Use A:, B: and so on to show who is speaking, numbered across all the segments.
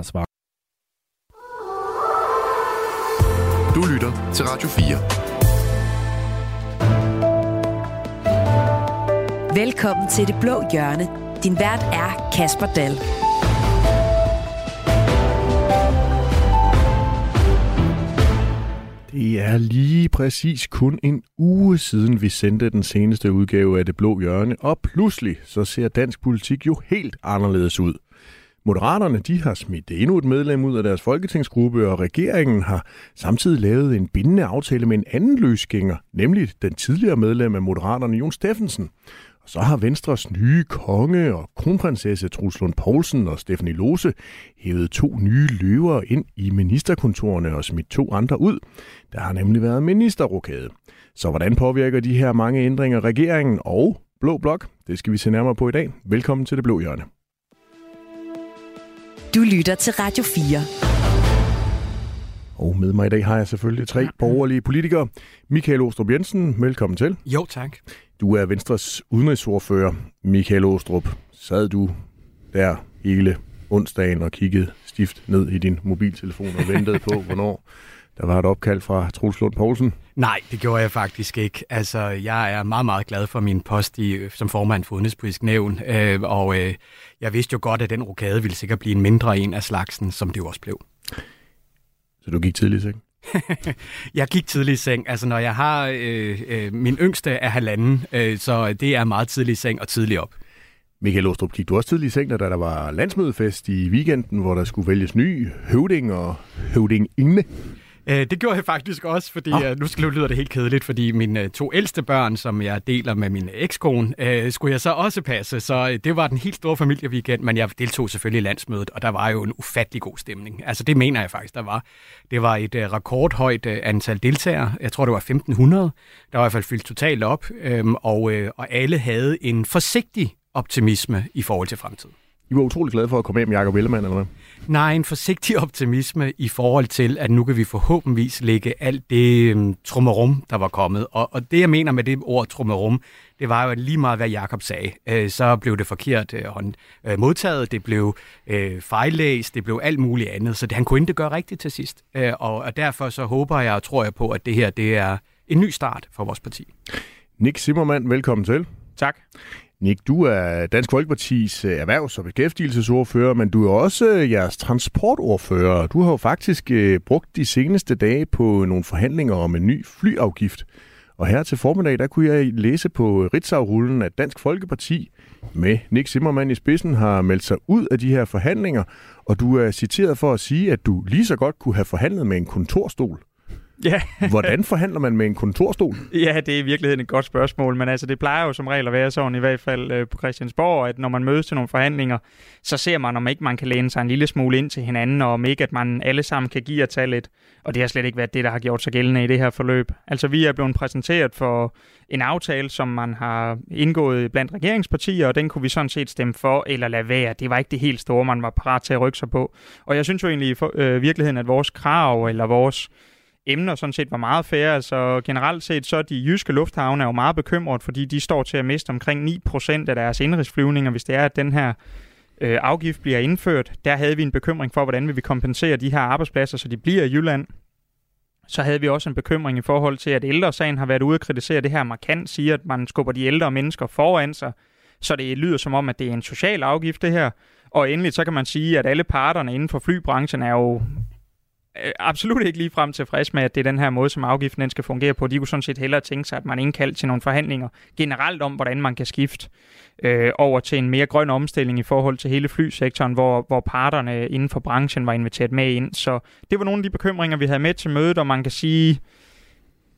A: svar.
B: Du lytter til Radio
C: 4. Velkommen til Det Blå Hjørne. Din vært er Kasper Dahl.
D: Det er lige præcis kun en uge siden, vi sendte den seneste udgave af Det Blå Hjørne, og pludselig så ser dansk politik jo helt anderledes ud. Moderaterne de har smidt endnu et medlem ud af deres folketingsgruppe, og regeringen har samtidig lavet en bindende aftale med en anden løsgænger, nemlig den tidligere medlem af Moderaterne, Jon Steffensen. Og så har Venstres nye konge og kronprinsesse Truslund Poulsen og Stephanie Lose hævet to nye løver ind i ministerkontorerne og smidt to andre ud. Der har nemlig været ministerrokade. Så hvordan påvirker de her mange ændringer regeringen og Blå Blok? Det skal vi se nærmere på i dag. Velkommen til Det Blå Hjørne.
C: Du lytter til Radio 4.
D: Og med mig i dag har jeg selvfølgelig tre borgerlige politikere. Michael Ostrup Jensen, velkommen til.
E: Jo, tak.
D: Du er Venstres udenrigsordfører. Michael Ostrup, sad du der hele onsdagen og kiggede stift ned i din mobiltelefon og ventede på, hvornår der var et opkald fra Troels Lund Poulsen?
E: Nej, det gjorde jeg faktisk ikke. Altså, jeg er meget, meget glad for min post i, som formand for Udenrigspolitisk Nævn, øh, og øh, jeg vidste jo godt, at den rokade ville sikkert blive en mindre en af slagsen, som det jo også blev.
D: Så du gik tidligt seng?
E: jeg gik tidligt i seng. Altså, når jeg har... Øh, øh, min yngste er halvanden, øh, så det er meget tidlig i seng og tidlig op.
D: Michael Ostrup, gik du også tidligt i seng, da der var landsmødefest i weekenden, hvor der skulle vælges ny høvding og høvdinginde?
E: Øh, det gjorde jeg faktisk også, fordi oh. nu skal, lyder det helt kedeligt, fordi mine to ældste børn, som jeg deler med min ekskone, øh, skulle jeg så også passe. Så øh, det var den helt store familieweekend, men jeg deltog selvfølgelig i landsmødet, og der var jo en ufattelig god stemning. Altså det mener jeg faktisk, der var. Det var et uh, rekordhøjt uh, antal deltagere. Jeg tror, det var 1500. Der var i hvert fald fyldt totalt op, øhm, og, uh, og alle havde en forsigtig optimisme i forhold til fremtiden.
D: I var utrolig glade for at komme hjem med Jacob Ellemann, eller hvad?
E: Nej, en forsigtig optimisme i forhold til, at nu kan vi forhåbentligvis lægge alt det um, trummerum, der var kommet. Og, og det, jeg mener med det ord trummerum, det var jo at lige meget, hvad Jakob sagde. Øh, så blev det forkert øh, øh, modtaget, det blev øh, fejllæst, det blev alt muligt andet. Så det, han kunne ikke gøre rigtigt til sidst. Øh, og, og derfor så håber jeg og tror jeg på, at det her det er en ny start for vores parti.
D: Nick Simmermann, velkommen til.
F: Tak.
D: Nick, du er Dansk Folkepartis øh, erhvervs- og beskæftigelsesordfører, men du er også øh, jeres transportordfører. Du har jo faktisk øh, brugt de seneste dage på nogle forhandlinger om en ny flyafgift. Og her til formiddag, der kunne jeg læse på Ritzau-rullen, at Dansk Folkeparti med Nick Zimmermann i spidsen har meldt sig ud af de her forhandlinger, og du er citeret for at sige, at du lige så godt kunne have forhandlet med en kontorstol.
F: Ja.
D: Hvordan forhandler man med en kontorstol?
F: Ja, det er i virkeligheden et godt spørgsmål, men altså det plejer jo som regel at være sådan, i hvert fald øh, på Christiansborg, at når man mødes til nogle forhandlinger, så ser man, om ikke man kan læne sig en lille smule ind til hinanden, og om ikke, at man alle sammen kan give og tage lidt. Og det har slet ikke været det, der har gjort sig gældende i det her forløb. Altså vi er blevet præsenteret for en aftale, som man har indgået blandt regeringspartier, og den kunne vi sådan set stemme for eller lade være. Det var ikke det helt store, man var parat til at rykke sig på. Og jeg synes jo egentlig i øh, virkeligheden, at vores krav eller vores emner sådan set var meget færre. Altså generelt set så er de jyske lufthavne er jo meget bekymret, fordi de står til at miste omkring 9% af deres indrigsflyvninger, hvis det er, at den her øh, afgift bliver indført. Der havde vi en bekymring for, hvordan vi vil kompensere de her arbejdspladser, så de bliver i Jylland. Så havde vi også en bekymring i forhold til, at ældresagen har været ude at kritisere det her markant, siger, at man skubber de ældre mennesker foran sig, så det lyder som om, at det er en social afgift, det her. Og endelig så kan man sige, at alle parterne inden for flybranchen er jo Øh, absolut ikke lige frem tilfreds med, at det er den her måde, som afgiften den skal fungere på. De kunne sådan set hellere tænke sig, at man indkaldt til nogle forhandlinger generelt om, hvordan man kan skifte øh, over til en mere grøn omstilling i forhold til hele flysektoren, hvor, hvor parterne inden for branchen var inviteret med ind. Så det var nogle af de bekymringer, vi havde med til mødet, og man kan sige,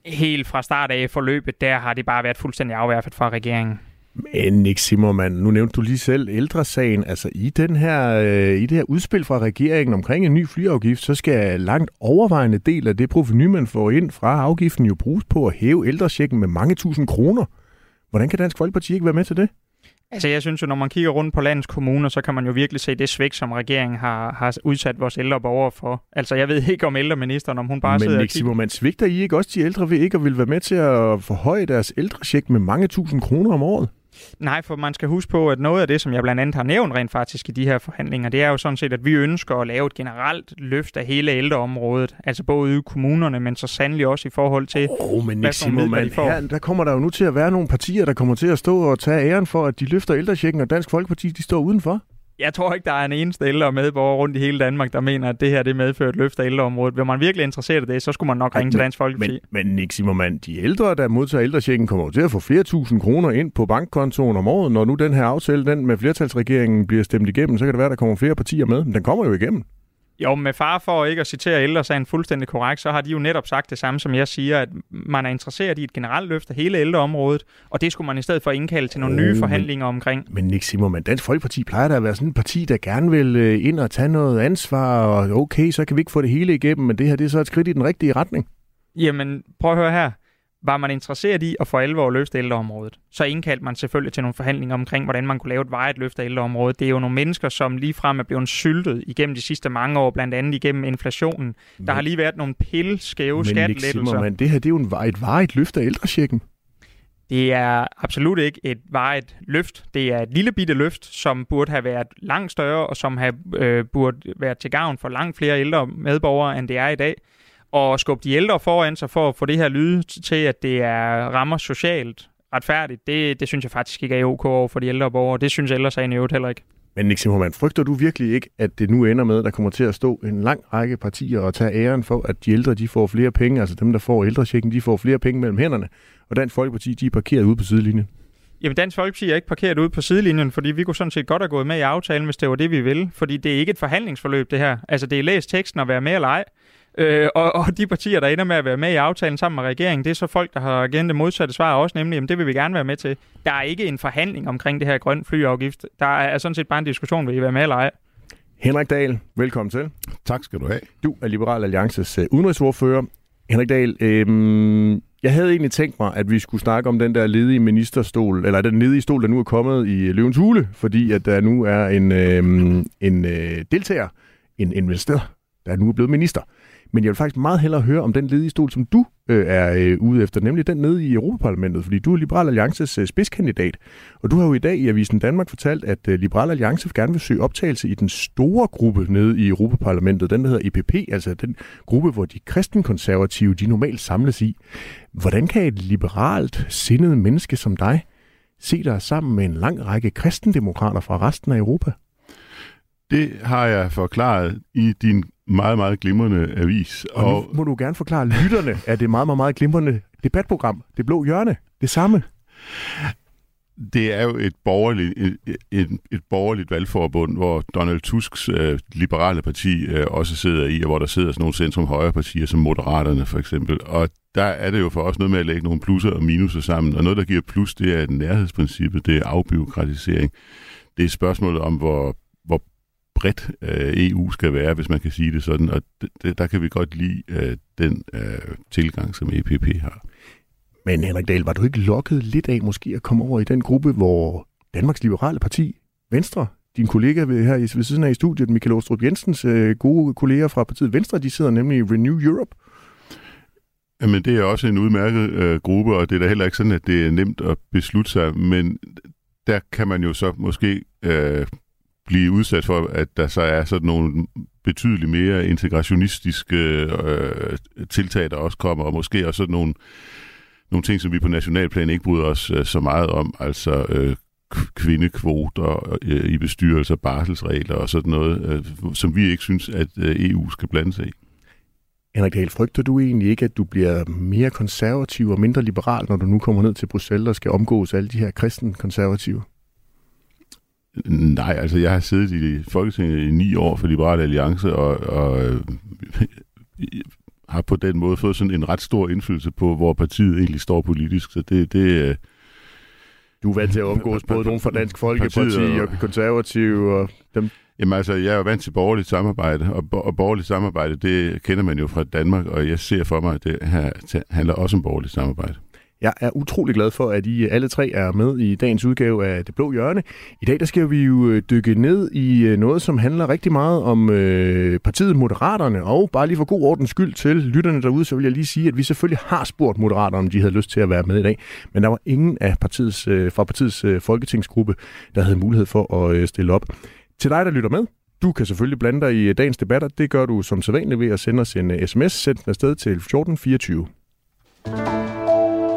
F: helt fra start af forløbet, der har det bare været fuldstændig afværfet fra regeringen.
D: Men Nick Zimmermann, nu nævnte du lige selv ældresagen. Altså i, den her, øh, i det her udspil fra regeringen omkring en ny flyafgift, så skal langt overvejende del af det proveny, man får ind fra afgiften, jo bruges på at hæve ældrechecken med mange tusind kroner. Hvordan kan Dansk Folkeparti ikke være med til det?
F: Altså jeg synes jo, når man kigger rundt på landets kommuner, så kan man jo virkelig se det svigt, som regeringen har, har udsat vores ældre borgere for. Altså jeg ved ikke om ældreministeren, om hun bare
D: Men
F: sidder
D: Nick Simon, man svigter I ikke også de ældre ved ikke at ville være med til at forhøje deres ældrecheck med mange tusind kroner om året?
F: Nej, for man skal huske på, at noget af det, som jeg blandt andet har nævnt rent faktisk i de her forhandlinger, det er jo sådan set, at vi ønsker at lave et generelt løft af hele ældreområdet. Altså både i kommunerne, men så sandelig også i forhold til,
D: Åh, oh, men
F: de får.
D: her, der kommer der jo nu til at være nogle partier, der kommer til at stå og tage æren for, at de løfter ældrechecken, og Dansk Folkeparti, de står udenfor.
F: Jeg tror ikke, der er en eneste ældre medborger rundt i hele Danmark, der mener, at det her det medfører et løft af ældreområdet. Hvis man virkelig er interesseret i det, så skulle man nok
D: Ej,
F: ringe til
D: men-
F: Dansk Folkeparti.
D: Men, men Nick Zimmermann, de ældre, der modtager ældrechecken, kommer til at få flere tusind kroner ind på bankkontoen om året. Når nu den her aftale, den med flertalsregeringen bliver stemt igennem, så kan det være, der kommer flere partier med. Men den kommer jo igennem.
F: Jo, med far for ikke at citere ældresagen fuldstændig korrekt, så har de jo netop sagt det samme, som jeg siger, at man er interesseret i et generelt løft af hele ældreområdet, og det skulle man i stedet for indkalde til nogle
D: Oh,
F: nye
D: men-
F: forhandlinger omkring.
D: Men Nick Zimmermann, Dansk Folkeparti plejer da at være sådan et parti, der gerne vil øh, ind og tage noget ansvar, og okay, så kan vi ikke få det hele igennem, men det her det er så et skridt i den rigtige retning.
F: Jamen, prøv at høre her. Var man interesseret i at for alvor løfte ældreområdet, så indkaldte man selvfølgelig til nogle forhandlinger omkring, hvordan man kunne lave et vejet løft af ældreområdet. Det er jo nogle mennesker, som lige frem er blevet syltet igennem de sidste mange år, blandt andet igennem inflationen. Der har lige været nogle pillskæve
D: men Nick
F: skattelettelser.
D: Zimmermann, det her det er jo en, et varigt løft af ældrechecken.
F: Det er absolut ikke et vejet løft. Det er et lille bitte løft, som burde have været langt større, og som have, øh, burde være til gavn for langt flere ældre medborgere, end det er i dag. Og skubbe de ældre foran sig for at få det her lyde til, at det er rammer socialt retfærdigt, det, det synes jeg faktisk ikke er ok over for de ældre borgere. Det synes ældresagen i øvrigt heller ikke.
D: Men Nick Zimmermann, frygter du virkelig ikke, at det nu ender med, at der kommer til at stå en lang række partier og tage æren for, at de ældre de får flere penge, altså dem, der får ældrechecken, de får flere penge mellem hænderne, og Dansk Folkeparti, de er parkeret ude på sidelinjen?
F: Jamen Dansk Folkeparti er ikke parkeret ude på sidelinjen, fordi vi kunne sådan set godt have gået med i aftalen, hvis det var det, vi ville. Fordi det er ikke et forhandlingsforløb, det her. Altså det er læst teksten og være med eller ej. Øh, og, og de partier, der ender med at være med i aftalen sammen med regeringen, det er så folk, der har givet det modsatte svar også, nemlig, jamen det vil vi gerne være med til. Der er ikke en forhandling omkring det her grøn flyafgift. Der er sådan set bare en diskussion, vil I være med eller ej.
D: Henrik Dahl, velkommen til.
B: Tak skal du have.
D: Du er Liberal Alliances øh, udenrigsordfører. Henrik Dahl, øh, jeg havde egentlig tænkt mig, at vi skulle snakke om den der ledige ministerstol, eller den ledige stol, der nu er kommet i Løvens Hule, fordi at der nu er en, øh, en øh, deltager, en investor, der nu er blevet minister. Men jeg vil faktisk meget hellere høre om den ledige stol, som du øh, er øh, ude efter, nemlig den nede i Europaparlamentet, fordi du er Liberal Alliances øh, spidskandidat. Og du har jo i dag i Avisen Danmark fortalt, at øh, Liberal Alliance gerne vil søge optagelse i den store gruppe nede i Europaparlamentet, den der hedder EPP, altså den gruppe, hvor de kristenkonservative, de normalt samles i. Hvordan kan et liberalt sindet menneske som dig se dig sammen med en lang række kristendemokrater fra resten af Europa?
A: Det har jeg forklaret i din meget, meget glimrende avis.
D: Og, og nu må du gerne forklare lytterne, at det er meget, meget, meget glimrende debatprogram. Det blå hjørne. Det samme.
A: Det er jo et borgerligt, et, et, et borgerligt valgforbund, hvor Donald Tusks øh, liberale parti øh, også sidder i, og hvor der sidder sådan nogle centrum-højre partier, som Moderaterne for eksempel. Og der er det jo for os noget med at lægge nogle plusser og minuser sammen. Og noget, der giver plus, det er nærhedsprincippet, det er afbiokratisering. Det er spørgsmålet om, hvor, hvor bredt øh, EU skal være, hvis man kan sige det sådan. Og det, det, der kan vi godt lide øh, den øh, tilgang, som EPP har.
D: Men Henrik Dahl, var du ikke lokket lidt af måske at komme over i den gruppe, hvor Danmarks Liberale Parti, Venstre, din kollega ved, her i, ved siden af i studiet, Michael Åstrup Jensens øh, gode kolleger fra partiet Venstre, de sidder nemlig i Renew Europe.
A: Jamen, det er også en udmærket øh, gruppe, og det er da heller ikke sådan, at det er nemt at beslutte sig, men der kan man jo så måske øh, blive udsat for, at der så er sådan nogle betydeligt mere integrationistiske øh, tiltag, der også kommer, og måske også sådan nogle, nogle ting, som vi på nationalplan ikke bryder os øh, så meget om, altså øh, kvindekvoter øh, i bestyrelser, barselsregler og sådan noget, øh, som vi ikke synes, at øh, EU skal blande sig i.
D: Henrik Dahl, frygter du egentlig ikke, at du bliver mere konservativ og mindre liberal, når du nu kommer ned til Bruxelles og skal omgås alle de her kristenkonservative?
A: Nej, altså jeg har siddet i Folketinget i ni år for Liberale Alliance, og, og øh, har på den måde fået sådan en ret stor indflydelse på, hvor partiet egentlig står politisk. Så det, det øh,
D: Du er vant til at omgås både nogen fra Dansk Folkeparti og konservative og dem.
A: Jamen altså, jeg er jo vant til borgerligt samarbejde, og, bo- og borgerligt samarbejde, det kender man jo fra Danmark, og jeg ser for mig, at det her handler også om borgerligt samarbejde.
D: Jeg er utrolig glad for, at I alle tre er med i dagens udgave af Det Blå Hjørne. I dag der skal vi jo øh, dykke ned i øh, noget, som handler rigtig meget om øh, partiet Moderaterne. Og bare lige for god ordens skyld til lytterne derude, så vil jeg lige sige, at vi selvfølgelig har spurgt Moderaterne, om de havde lyst til at være med i dag. Men der var ingen af partiets, øh, fra partiets øh, folketingsgruppe, der havde mulighed for at øh, stille op. Til dig, der lytter med, du kan selvfølgelig blande dig i øh, dagens debatter. Det gør du som sædvanligt ved at sende os en sms. Send den afsted til 1424.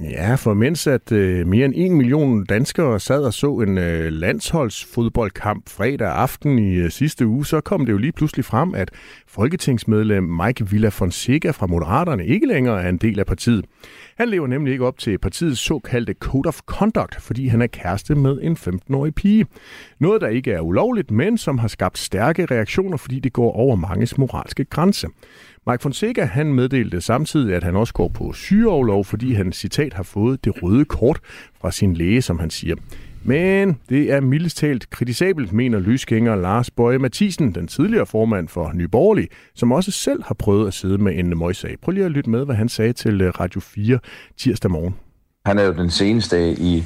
D: Ja, for mens at øh, mere end en million danskere sad og så en øh, landsholdsfodboldkamp fredag aften i øh, sidste uge, så kom det jo lige pludselig frem, at folketingsmedlem Mike Villa Fonseca fra Moderaterne ikke længere er en del af partiet. Han lever nemlig ikke op til partiets såkaldte Code of Conduct, fordi han er kæreste med en 15-årig pige. Noget, der ikke er ulovligt, men som har skabt stærke reaktioner, fordi det går over manges moralske grænse. Mike Fonseca han meddelte samtidig, at han også går på sygeoverlov, fordi han citat har fået det røde kort fra sin læge, som han siger. Men det er mildest talt kritisabelt, mener lysgænger Lars Bøje Mathisen, den tidligere formand for Nyborgerlig, som også selv har prøvet at sidde med en møjsag. Prøv lige at lytte med, hvad han sagde til øh, Radio 4 tirsdag morgen.
G: Han er jo den seneste i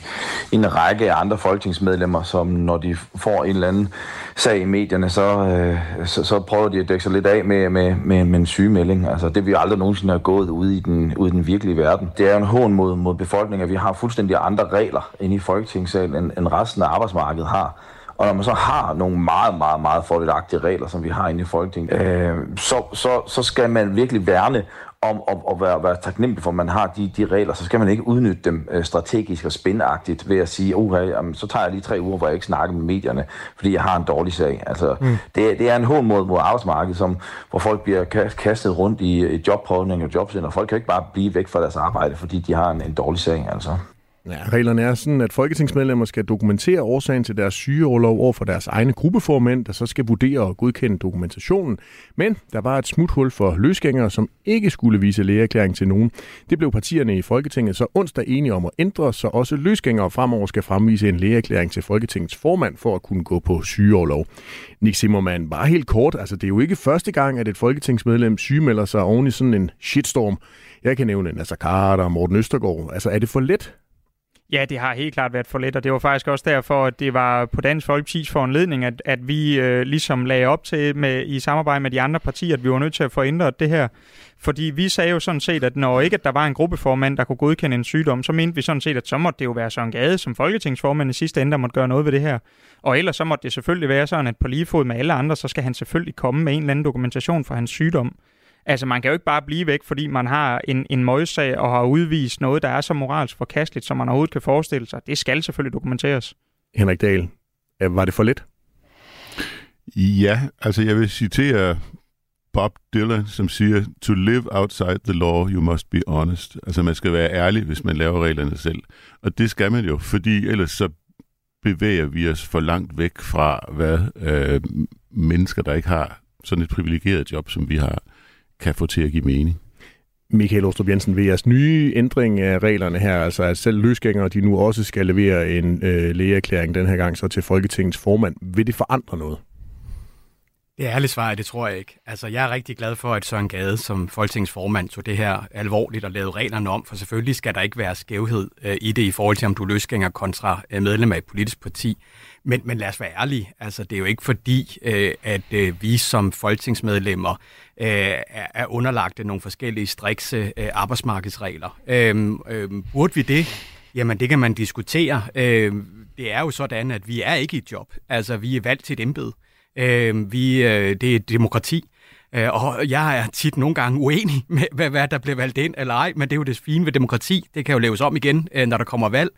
G: en række af andre folketingsmedlemmer, som når de får en eller anden sag i medierne, så, øh, så, så prøver de at dække sig lidt af med, med, med, med en sygemelding. Altså, det vi aldrig nogensinde har gået ude i den, ude i den virkelige verden. Det er en hån mod, mod befolkningen, at vi har fuldstændig andre regler inde i folketingssalen, end, end resten af arbejdsmarkedet har. Og når man så har nogle meget, meget, meget fordelagtige regler, som vi har inde i Folketinget, øh, så, så, så skal man virkelig værne om at, at være, være taknemmelig for, at man har de, de regler, så skal man ikke udnytte dem øh, strategisk og spændagtigt ved at sige, uha, jamen, så tager jeg lige tre uger, hvor jeg ikke snakker med medierne, fordi jeg har en dårlig sag. Altså, mm. det, det er en hård mod, mod arbejdsmarkedet, som, hvor folk bliver kastet rundt i, i jobprøvning og jobcenter. Folk kan ikke bare blive væk fra deres arbejde, fordi de har en, en dårlig sag. Altså.
D: Ja, reglerne er sådan, at folketingsmedlemmer skal dokumentere årsagen til deres sygeoverlov over for deres egne gruppeformænd, der så skal vurdere og godkende dokumentationen. Men der var et smuthul for løsgængere, som ikke skulle vise lægeerklæring til nogen. Det blev partierne i Folketinget så onsdag enige om at ændre, så også løsgængere fremover skal fremvise en lægeerklæring til Folketingets formand for at kunne gå på sygeoverlov. Nick Zimmermann, bare helt kort, altså det er jo ikke første gang, at et folketingsmedlem sygemelder sig oven i sådan en shitstorm. Jeg kan nævne Nasser Carter og Morten Østergaard. Altså er det for let
F: Ja, det har helt klart været for let, og det var faktisk også derfor, at det var på Dansk Folkeparti's foranledning, at, at vi øh, ligesom lagde op til med, i samarbejde med de andre partier, at vi var nødt til at få ændret det her. Fordi vi sagde jo sådan set, at når ikke at der var en gruppeformand, der kunne godkende en sygdom, så mente vi sådan set, at så måtte det jo være Søren Gade som folketingsformand i sidste ende, der måtte gøre noget ved det her. Og ellers så måtte det selvfølgelig være sådan, at på lige fod med alle andre, så skal han selvfølgelig komme med en eller anden dokumentation for hans sygdom. Altså, man kan jo ikke bare blive væk, fordi man har en, en møgssag og har udvist noget, der er så moralsk forkasteligt, som man overhovedet kan forestille sig. Det skal selvfølgelig dokumenteres.
D: Henrik Dahl, var det for lidt?
A: Ja, altså jeg vil citere Bob Dylan, som siger, to live outside the law, you must be honest. Altså man skal være ærlig, hvis man laver reglerne selv. Og det skal man jo, fordi ellers så bevæger vi os for langt væk fra, hvad øh, mennesker, der ikke har sådan et privilegeret job, som vi har, kan få til at give mening.
D: Michael Ostrup Jensen, ved jeres nye ændring af reglerne her, altså at selv løsgængere, de nu også skal levere en øh, lægeerklæring den her gang så til Folketingets formand, vil det forandre noget?
E: Det ærlige svar er, det tror jeg ikke. Altså, jeg er rigtig glad for, at Søren Gade som folketingsformand tog det her alvorligt og lavede reglerne om, for selvfølgelig skal der ikke være skævhed øh, i det i forhold til, om du er løsgænger kontra øh, medlem af et politisk parti. Men, men lad os være ærlige. Altså, det er jo ikke fordi, øh, at øh, vi som folketingsmedlemmer øh, er, er underlagte nogle forskellige strikse øh, arbejdsmarkedsregler. Øh, øh, burde vi det? Jamen, det kan man diskutere. Øh, det er jo sådan, at vi er ikke i job. Altså, vi er valgt til et embede. Øh, vi, øh, det er demokrati. Øh, og jeg er tit nogle gange uenig med, hvad, hvad der bliver valgt ind eller ej, men det er jo det fine ved demokrati. Det kan jo laves om igen, øh, når der kommer valg.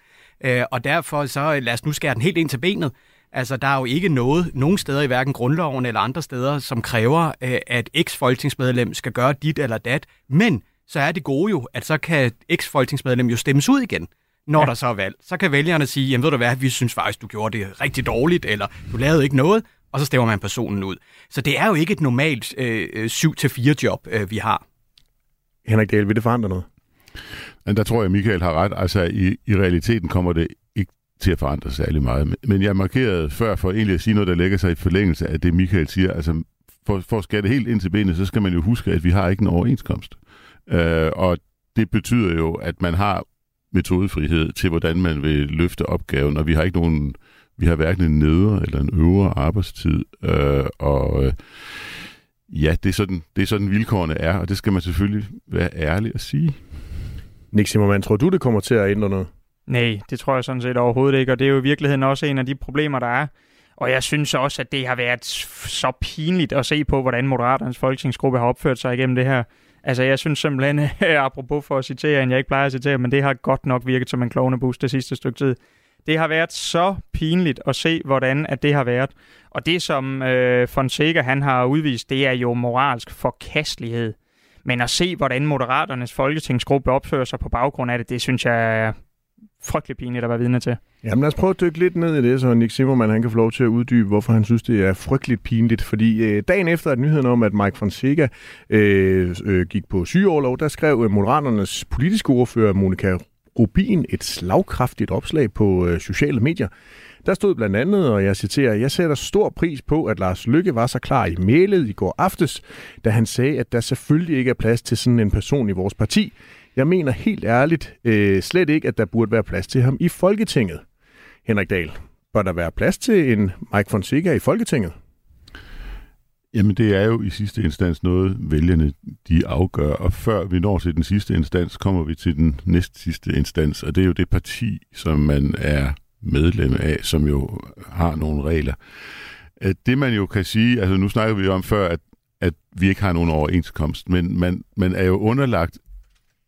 E: Øh, og derfor så lad os nu skære den helt ind til benet. Altså, der er jo ikke noget, nogen steder i hverken grundloven eller andre steder, som kræver, øh, at eks-folketingsmedlem skal gøre dit eller dat. Men så er det gode jo, at så kan eks-folketingsmedlem jo stemmes ud igen, når ja. der så er valg. Så kan vælgerne sige, jamen ved du hvad, vi synes faktisk, du gjorde det rigtig dårligt, eller du lavede ikke noget, og så stemmer man personen ud. Så det er jo ikke et normalt øh, 7-4 job, øh, vi har.
D: Henrik Dahl, vil det forandre noget?
A: Men der tror jeg, Michael har ret. Altså, i, i realiteten kommer det ikke til at forandre særlig meget. Men jeg markerede før for egentlig at sige noget, der lægger sig i forlængelse af det, Michael siger. Altså, for, for at skære det helt ind til benet, så skal man jo huske, at vi har ikke en overenskomst. Øh, og det betyder jo, at man har metodefrihed til, hvordan man vil løfte opgaven, og vi har ikke nogen, vi har hverken en nedre eller en øvre arbejdstid, øh, og øh, ja, det er, sådan, det er sådan vilkårene er, og det skal man selvfølgelig være ærlig at sige.
D: Nick Zimmermann, tror du, det kommer til at ændre noget?
F: Nej, det tror jeg sådan set overhovedet ikke, og det er jo i virkeligheden også en af de problemer, der er. Og jeg synes også, at det har været så pinligt at se på, hvordan Moderaternes folketingsgruppe har opført sig igennem det her. Altså, jeg synes simpelthen, apropos for at citere en, jeg ikke plejer at citere, men det har godt nok virket som en klovnebus det sidste stykke tid. Det har været så pinligt at se, hvordan at det har været. Og det, som øh, Fonseca han har udvist, det er jo moralsk forkastelighed. Men at se, hvordan Moderaternes folketingsgruppe opfører sig på baggrund af det, det synes jeg er frygtelig pinligt at være vidne til.
D: Jamen lad os prøve at dykke lidt ned i det, så Nick Zimmermann han kan få lov til at uddybe, hvorfor han synes, det er frygteligt pinligt. Fordi øh, dagen efter at nyheden om, at Mike Fonseca øh, øh, gik på sygeoverlov, der skrev øh, Moderaternes politiske ordfører Monika Rubin et slagkraftigt opslag på øh, sociale medier. Der stod blandt andet, og jeg citerer, jeg sætter stor pris på, at Lars Lykke var så klar i mailet i går aftes, da han sagde, at der selvfølgelig ikke er plads til sådan en person i vores parti. Jeg mener helt ærligt øh, slet ikke, at der burde være plads til ham i Folketinget. Henrik Dahl, bør der være plads til en Mike Fonseca i Folketinget?
A: Jamen det er jo i sidste instans noget, vælgerne de afgør, og før vi når til den sidste instans, kommer vi til den næst sidste instans, og det er jo det parti, som man er medlem af, som jo har nogle regler. Det man jo kan sige, altså nu snakker vi jo om før, at, at vi ikke har nogen overenskomst, men man, man er jo underlagt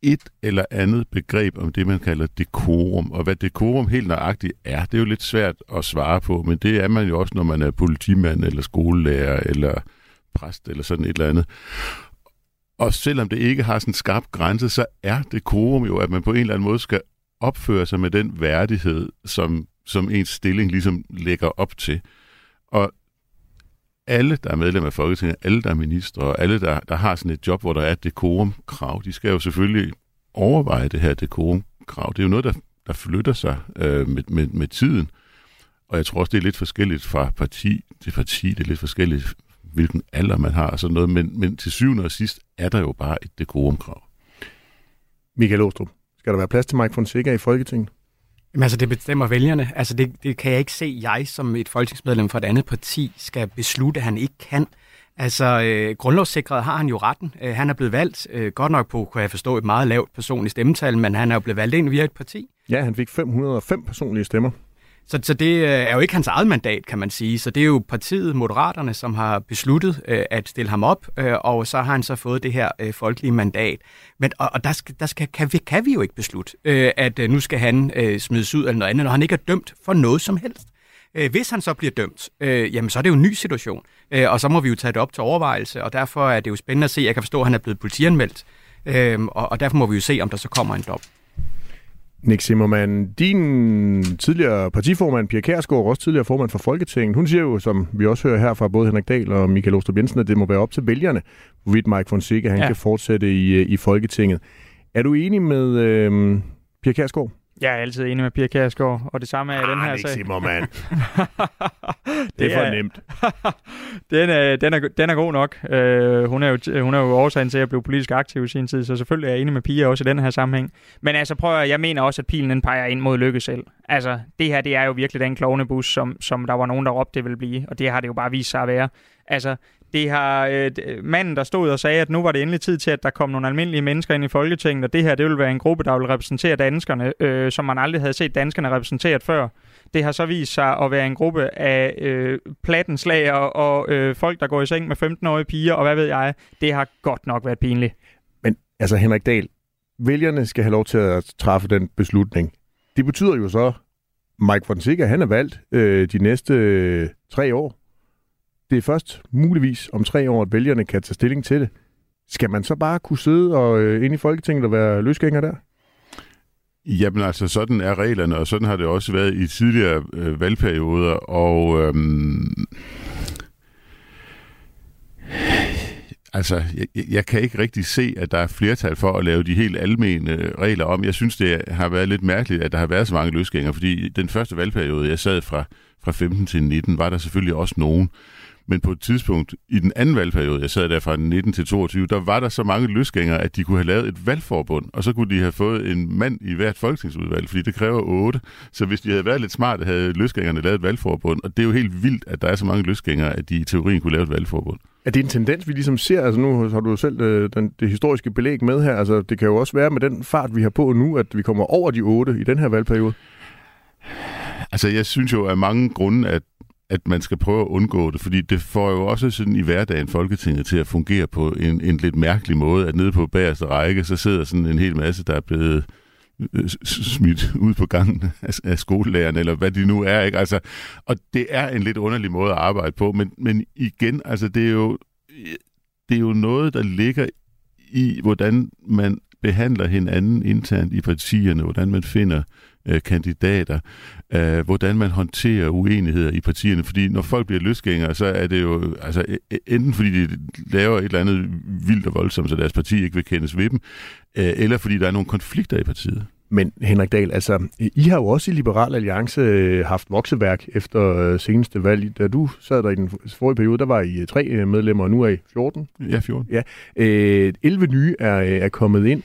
A: et eller andet begreb om det, man kalder dekorum. Og hvad dekorum helt nøjagtigt er, det er jo lidt svært at svare på, men det er man jo også, når man er politimand eller skolelærer eller præst eller sådan et eller andet. Og selvom det ikke har sådan en skarp grænse, så er dekorum jo, at man på en eller anden måde skal opføre sig med den værdighed, som, som ens stilling ligesom lægger op til. Og alle, der er medlem af Folketinget, alle, der er ministre, og alle, der, der har sådan et job, hvor der er et dekorumkrav, de skal jo selvfølgelig overveje det her dekorumkrav. Det er jo noget, der, der flytter sig øh, med, med, med tiden. Og jeg tror også, det er lidt forskelligt fra parti til parti. Det er lidt forskelligt, hvilken alder man har og sådan noget. Men, men til syvende og sidst er der jo bare et dekorumkrav.
D: Michael Åstrup, skal der være plads til Mike Fonseca i Folketinget?
E: Jamen altså, det bestemmer vælgerne. Altså, det, det kan jeg ikke se, jeg som et folketingsmedlem fra et andet parti skal beslutte, at han ikke kan. Altså, øh, grundlovssikret har han jo retten. Øh, han er blevet valgt, øh, godt nok på, kunne jeg forstå, et meget lavt personligt stemmetal, men han er jo blevet valgt ind via et parti.
D: Ja, han fik 505 personlige stemmer.
E: Så, så det øh, er jo ikke hans eget mandat, kan man sige. Så det er jo partiet Moderaterne, som har besluttet øh, at stille ham op, øh, og så har han så fået det her øh, folkelige mandat. Men, og, og der, skal, der skal, kan, vi, kan vi jo ikke beslutte, øh, at øh, nu skal han øh, smides ud eller noget andet, når han ikke er dømt for noget som helst. Øh, hvis han så bliver dømt, øh, jamen så er det jo en ny situation, øh, og så må vi jo tage det op til overvejelse, og derfor er det jo spændende at se. Jeg kan forstå, at han er blevet politianmeldt, øh, og, og derfor må vi jo se, om der så kommer en dom.
D: Nick Zimmermann, din tidligere partiformand, Pia Kærsgaard, også tidligere formand for Folketinget, hun siger jo, som vi også hører her fra både Henrik Dahl og Michael Ostrup Jensen, at det må være op til vælgerne, hvorvidt Mike Fonseca han ja. kan fortsætte i, i Folketinget. Er du enig med øh, Pia Kærsgaard?
F: Jeg er altid enig med Pia Kjærsgaard, og det samme er ah, den her
D: sag. Zimmermann. det er for nemt.
F: den, er, den, er, den er god nok. Uh, hun, er jo, hun er jo årsagen til at blive politisk aktiv i sin tid, så selvfølgelig er jeg enig med Pia også i den her sammenhæng. Men altså prøv at, jeg mener også, at pilen den peger ind mod Lykke selv. Altså, det her, det er jo virkelig den klovnebus, som, som der var nogen, der råbte, det ville blive, og det har det jo bare vist sig at være. Altså, det har øh, manden, der stod og sagde, at nu var det endelig tid til, at der kom nogle almindelige mennesker ind i Folketinget, og det her det vil være en gruppe, der ville repræsentere danskerne, øh, som man aldrig havde set danskerne repræsenteret før. Det har så vist sig at være en gruppe af øh, plattenslager og øh, folk, der går i seng med 15-årige piger, og hvad ved jeg. Det har godt nok været pinligt.
D: Men altså Henrik Dahl, vælgerne skal have lov til at træffe den beslutning. Det betyder jo så, Mike Fonseca, han er valgt øh, de næste øh, tre år det er først muligvis om tre år, at vælgerne kan tage stilling til det. Skal man så bare kunne sidde og øh, ind i Folketinget og være løsgænger der?
A: Jamen altså, sådan er reglerne, og sådan har det også været i tidligere øh, valgperioder, og øhm, altså, jeg, jeg kan ikke rigtig se, at der er flertal for at lave de helt almene regler om. Jeg synes, det har været lidt mærkeligt, at der har været så mange løsgængere, fordi den første valgperiode, jeg sad fra, fra 15 til 19, var der selvfølgelig også nogen, men på et tidspunkt i den anden valgperiode, jeg sad der fra 19 til 22, der var der så mange løsgængere, at de kunne have lavet et valgforbund, og så kunne de have fået en mand i hvert folketingsudvalg, fordi det kræver otte. Så hvis de havde været lidt smarte, havde løsgængerne lavet et valgforbund, og det er jo helt vildt, at der er så mange løsgængere, at de i teorien kunne lave et valgforbund.
D: Er det en tendens, vi ligesom ser? Altså nu har du jo selv øh, den, det historiske belæg med her. Altså det kan jo også være med den fart, vi har på nu, at vi kommer over de otte i den her valgperiode.
A: Altså jeg synes jo af mange grunde, at at man skal prøve at undgå det, fordi det får jo også sådan i hverdagen Folketinget til at fungere på en, en lidt mærkelig måde, at nede på bagerste række, så sidder sådan en hel masse, der er blevet øh, smidt ud på gangen af, af skolelærerne, eller hvad de nu er. Ikke? Altså, og det er en lidt underlig måde at arbejde på, men, men igen, altså, det, er jo, det er jo noget, der ligger i, hvordan man behandler hinanden internt i partierne, hvordan man finder øh, kandidater, øh, hvordan man håndterer uenigheder i partierne. Fordi når folk bliver løsgængere, så er det jo altså, enten fordi de laver et eller andet vildt og voldsomt, så deres parti ikke vil kendes ved dem, øh, eller fordi der er nogle konflikter i partiet.
D: Men Henrik Dahl, altså, I har jo også i Liberal Alliance øh, haft vokseværk efter øh, seneste valg. Da du sad der i den forrige periode, der var I øh, tre medlemmer, og nu er I 14.
A: Ja, 14.
D: Ja. 11 nye er, er kommet ind.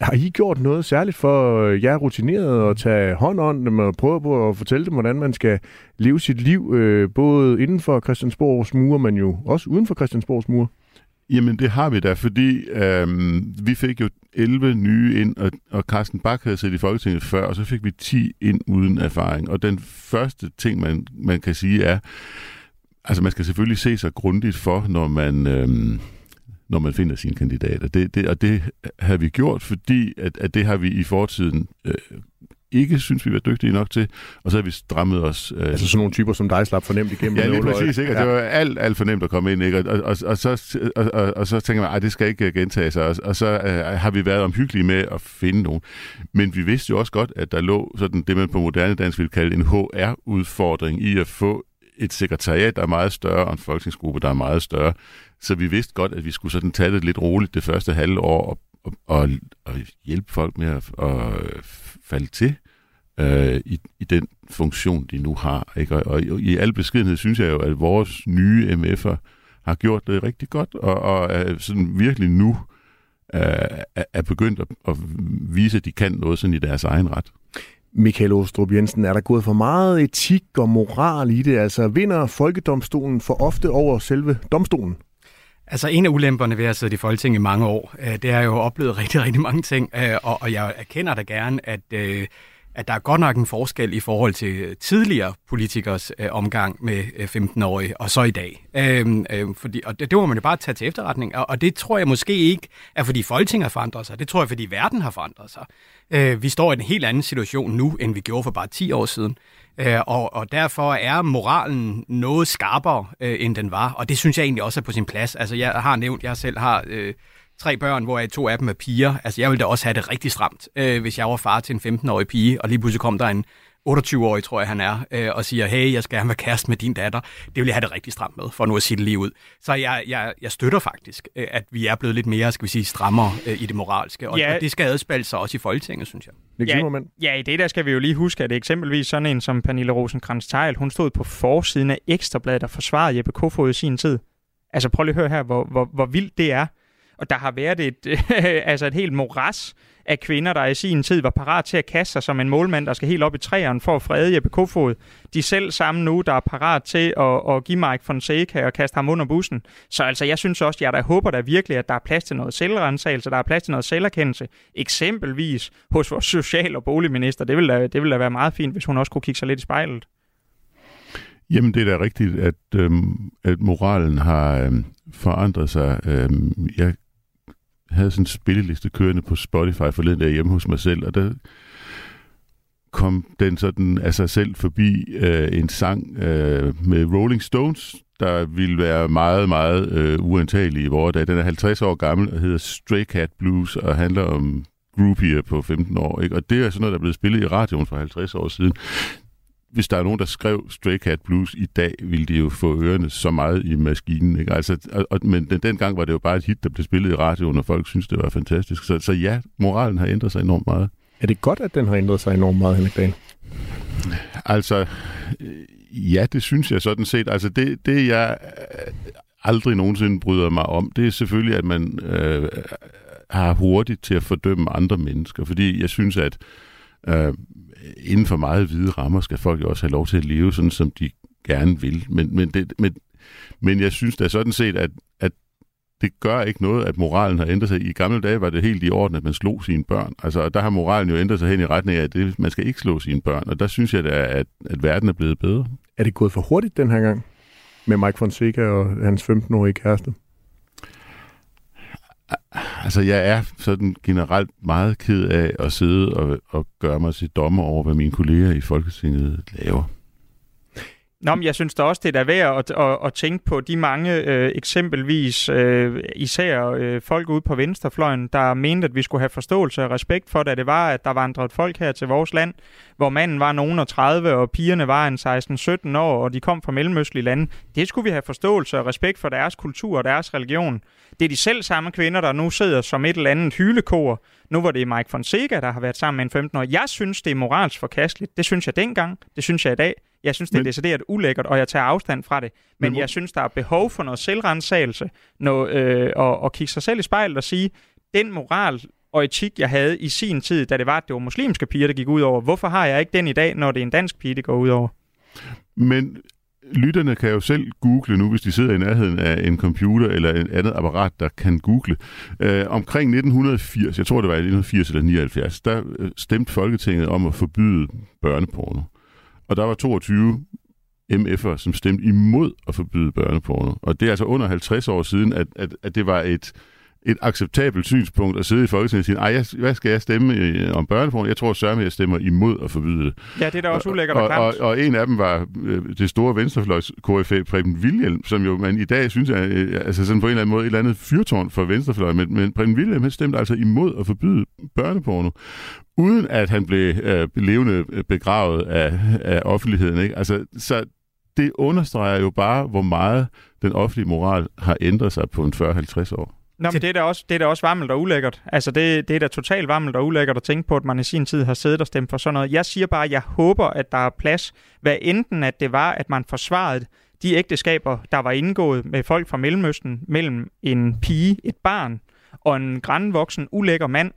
D: Har I gjort noget særligt for jer rutineret at tage hånd om dem og prøve på at fortælle dem, hvordan man skal leve sit liv, både inden for Christiansborgs mure, men jo også uden for Christiansborgs mure?
A: Jamen, det har vi da, fordi øhm, vi fik jo 11 nye ind, og, og Carsten Bak havde siddet i Folketinget før, og så fik vi 10 ind uden erfaring. Og den første ting, man, man kan sige, er, altså man skal selvfølgelig se sig grundigt for, når man, øhm, når man finder sine kandidater. Det, det, og det har vi gjort, fordi at, at det har vi i fortiden øh, ikke synes, vi var dygtige nok til, og så har vi strammet os.
D: Øh, altså sådan nogle typer som dig slap fornemt igennem.
A: Ja, lige præcis. Ikke? Ja. Det var alt, alt for nemt at komme ind, ikke? Og, og, og, så, og, og, og så tænker man, at det skal ikke gentage sig, og, og så øh, har vi været omhyggelige med at finde nogen. Men vi vidste jo også godt, at der lå sådan det, man på moderne dansk vil kalde en HR-udfordring i at få et sekretariat, der er meget større, og en folketingsgruppe, der er meget større. Så vi vidste godt, at vi skulle sådan tage det lidt roligt det første halve år, og, og, og, og hjælpe folk med at, at falde til øh, i, i den funktion, de nu har. Ikke? Og, og i al beskedenhed synes jeg jo, at vores nye MF'er har gjort det rigtig godt, og, og er sådan virkelig nu øh, er begyndt at, at vise, at de kan noget sådan i deres egen ret.
D: Michael Ostrup Jensen, er der gået for meget etik og moral i det? Altså vinder Folkedomstolen for ofte over selve domstolen?
E: Altså en af ulemperne ved at sidde i Folketinget i mange år, øh, det er jo oplevet rigtig, rigtig mange ting, øh, og jeg erkender da gerne, at øh, at der er godt nok en forskel i forhold til tidligere politikers øh, omgang med øh, 15-årige, og så i dag. Øhm, øh, fordi, og det, det må man jo bare tage til efterretning, og, og det tror jeg måske ikke er, fordi Folketinget har forandret sig. Det tror jeg, fordi verden har forandret sig. Øh, vi står i en helt anden situation nu, end vi gjorde for bare 10 år siden. Øh, og, og derfor er moralen noget skarpere, øh, end den var, og det synes jeg egentlig også er på sin plads. Altså, jeg har nævnt, jeg selv har... Øh, tre børn, hvor to af dem er piger. Altså, jeg ville da også have det rigtig stramt, øh, hvis jeg var far til en 15-årig pige, og lige pludselig kom der en 28-årig, tror jeg han er, øh, og siger, hey, jeg skal have være kæreste med din datter. Det vil jeg have det rigtig stramt med, for nu at sige det lige ud. Så jeg, jeg, jeg støtter faktisk, øh, at vi er blevet lidt mere, skal vi sige, strammere øh, i det moralske, og, ja. og det skal adspille sig også i Folketinget, synes jeg.
F: Ja, ja, i det der skal vi jo lige huske, at eksempelvis sådan en som Pernille rosenkrantz teil hun stod på forsiden af Ekstrabladet og forsvarede Jeppe Kofod i sin tid. Altså prøv lige at høre her, hvor, hvor, hvor vildt det er. Og der har været et, altså et helt moras af kvinder, der i sin tid var parat til at kaste sig som en målmand, der skal helt op i træerne for at frede Jeppe Kofod. De selv sammen nu, der er parat til at, at give Mike Fonseca og kaste ham under bussen. Så altså, jeg synes også, jeg der håber der virkelig, at der er plads til noget selvrensagelse, der er plads til noget selverkendelse. Eksempelvis hos vores social- og boligminister. Det ville da, det ville da være meget fint, hvis hun også kunne kigge sig lidt i spejlet.
A: Jamen, det er da rigtigt, at, øhm, at moralen har øhm, forandret sig. Øhm, jeg havde sådan en spilleliste kørende på Spotify forleden der hjemme hos mig selv, og der kom den sådan af sig selv forbi øh, en sang øh, med Rolling Stones, der ville være meget, meget øh, uantagelig i vores dag. Den er 50 år gammel og hedder Stray Cat Blues og handler om groupier på 15 år. Ikke? Og det er sådan noget, der er blevet spillet i radioen for 50 år siden hvis der er nogen, der skrev Stray Cat Blues i dag, ville de jo få ørerne så meget i maskinen. Ikke? Altså, og, men den, dengang var det jo bare et hit, der blev spillet i radioen, og folk synes det var fantastisk. Så, så ja, moralen har ændret sig enormt meget.
D: Er det godt, at den har ændret sig enormt meget, Henrik Dahl?
A: Altså, ja, det synes jeg sådan set. Altså det, det jeg aldrig nogensinde bryder mig om, det er selvfølgelig, at man øh, har hurtigt til at fordømme andre mennesker, fordi jeg synes, at øh, inden for meget hvide rammer skal folk jo også have lov til at leve sådan, som de gerne vil. Men, men, det, men, men jeg synes da sådan set, at, at det gør ikke noget, at moralen har ændret sig. I gamle dage var det helt i orden, at man slog sine børn. Altså, der har moralen jo ændret sig hen i retning af, at det, man skal ikke slå sine børn. Og der synes jeg da, at, at verden er blevet bedre.
D: Er det gået for hurtigt den her gang? Med Mike Fonseca og hans 15-årige kæreste?
A: Altså, jeg er sådan generelt meget ked af at sidde og, og gøre mig til dommer over, hvad mine kolleger i Folketinget laver.
F: Nå, men jeg synes da også, det er værd at, at, at tænke på de mange øh, eksempelvis, øh, især øh, folk ude på venstrefløjen, der mente, at vi skulle have forståelse og respekt for, da det var, at der vandrede folk her til vores land, hvor manden var nogen og 30, og pigerne var en 16-17 år, og de kom fra mellemøstlige lande. Det skulle vi have forståelse og respekt for deres kultur og deres religion. Det er de selv samme kvinder, der nu sidder som et eller andet hylekor. Nu var det Mike Fonseca, der har været sammen med en 15 år. Jeg synes, det er moralsk forkasteligt. Det synes jeg dengang. Det synes jeg i dag. Jeg synes, det er men, decideret ulækkert, og jeg tager afstand fra det. Men, men jeg synes, der er behov for noget selvrensagelse, noget, øh, og, og kigge sig selv i spejlet og sige, den moral og etik, jeg havde i sin tid, da det var, at det var muslimske piger, der gik ud over, hvorfor har jeg ikke den i dag, når det er en dansk pige, der går ud over?
A: Men lytterne kan jo selv google nu, hvis de sidder i nærheden af en computer eller et andet apparat, der kan google. Øh, omkring 1980, jeg tror det var i 1980 eller 79, der øh, stemte Folketinget om at forbyde børneporno. Og der var 22 MF'er, som stemte imod at forbyde børneporno. Og det er altså under 50 år siden, at, at, at det var et, et acceptabelt synspunkt at sidde i Folketinget og sige, ej, hvad skal jeg stemme øh, om børneporno? Jeg tror sørme, jeg stemmer imod at forbyde det.
F: Ja, det er da også ulækkert
A: og, og, og, og en af dem var øh, det store venstrefløjs KFA Preben William, som jo man i dag synes er øh, altså sådan på en eller anden måde et eller andet fyrtårn for venstrefløj, men, men Preben William han stemte altså imod at forbyde børneporno uden at han blev øh, levende begravet af, af offentligheden. Ikke? Altså, så det understreger jo bare, hvor meget den offentlige moral har ændret sig på en 40-50 år.
F: Nå, men det er da også, det er da også varmelt og ulækkert. Altså, det, det er da totalt varmelt og ulækkert at tænke på, at man i sin tid har siddet og stemt for sådan noget. Jeg siger bare, at jeg håber, at der er plads, hvad enten at det var, at man forsvarede de ægteskaber, der var indgået med folk fra Mellemøsten, mellem en pige, et barn og en grænvoksen, ulækker mand,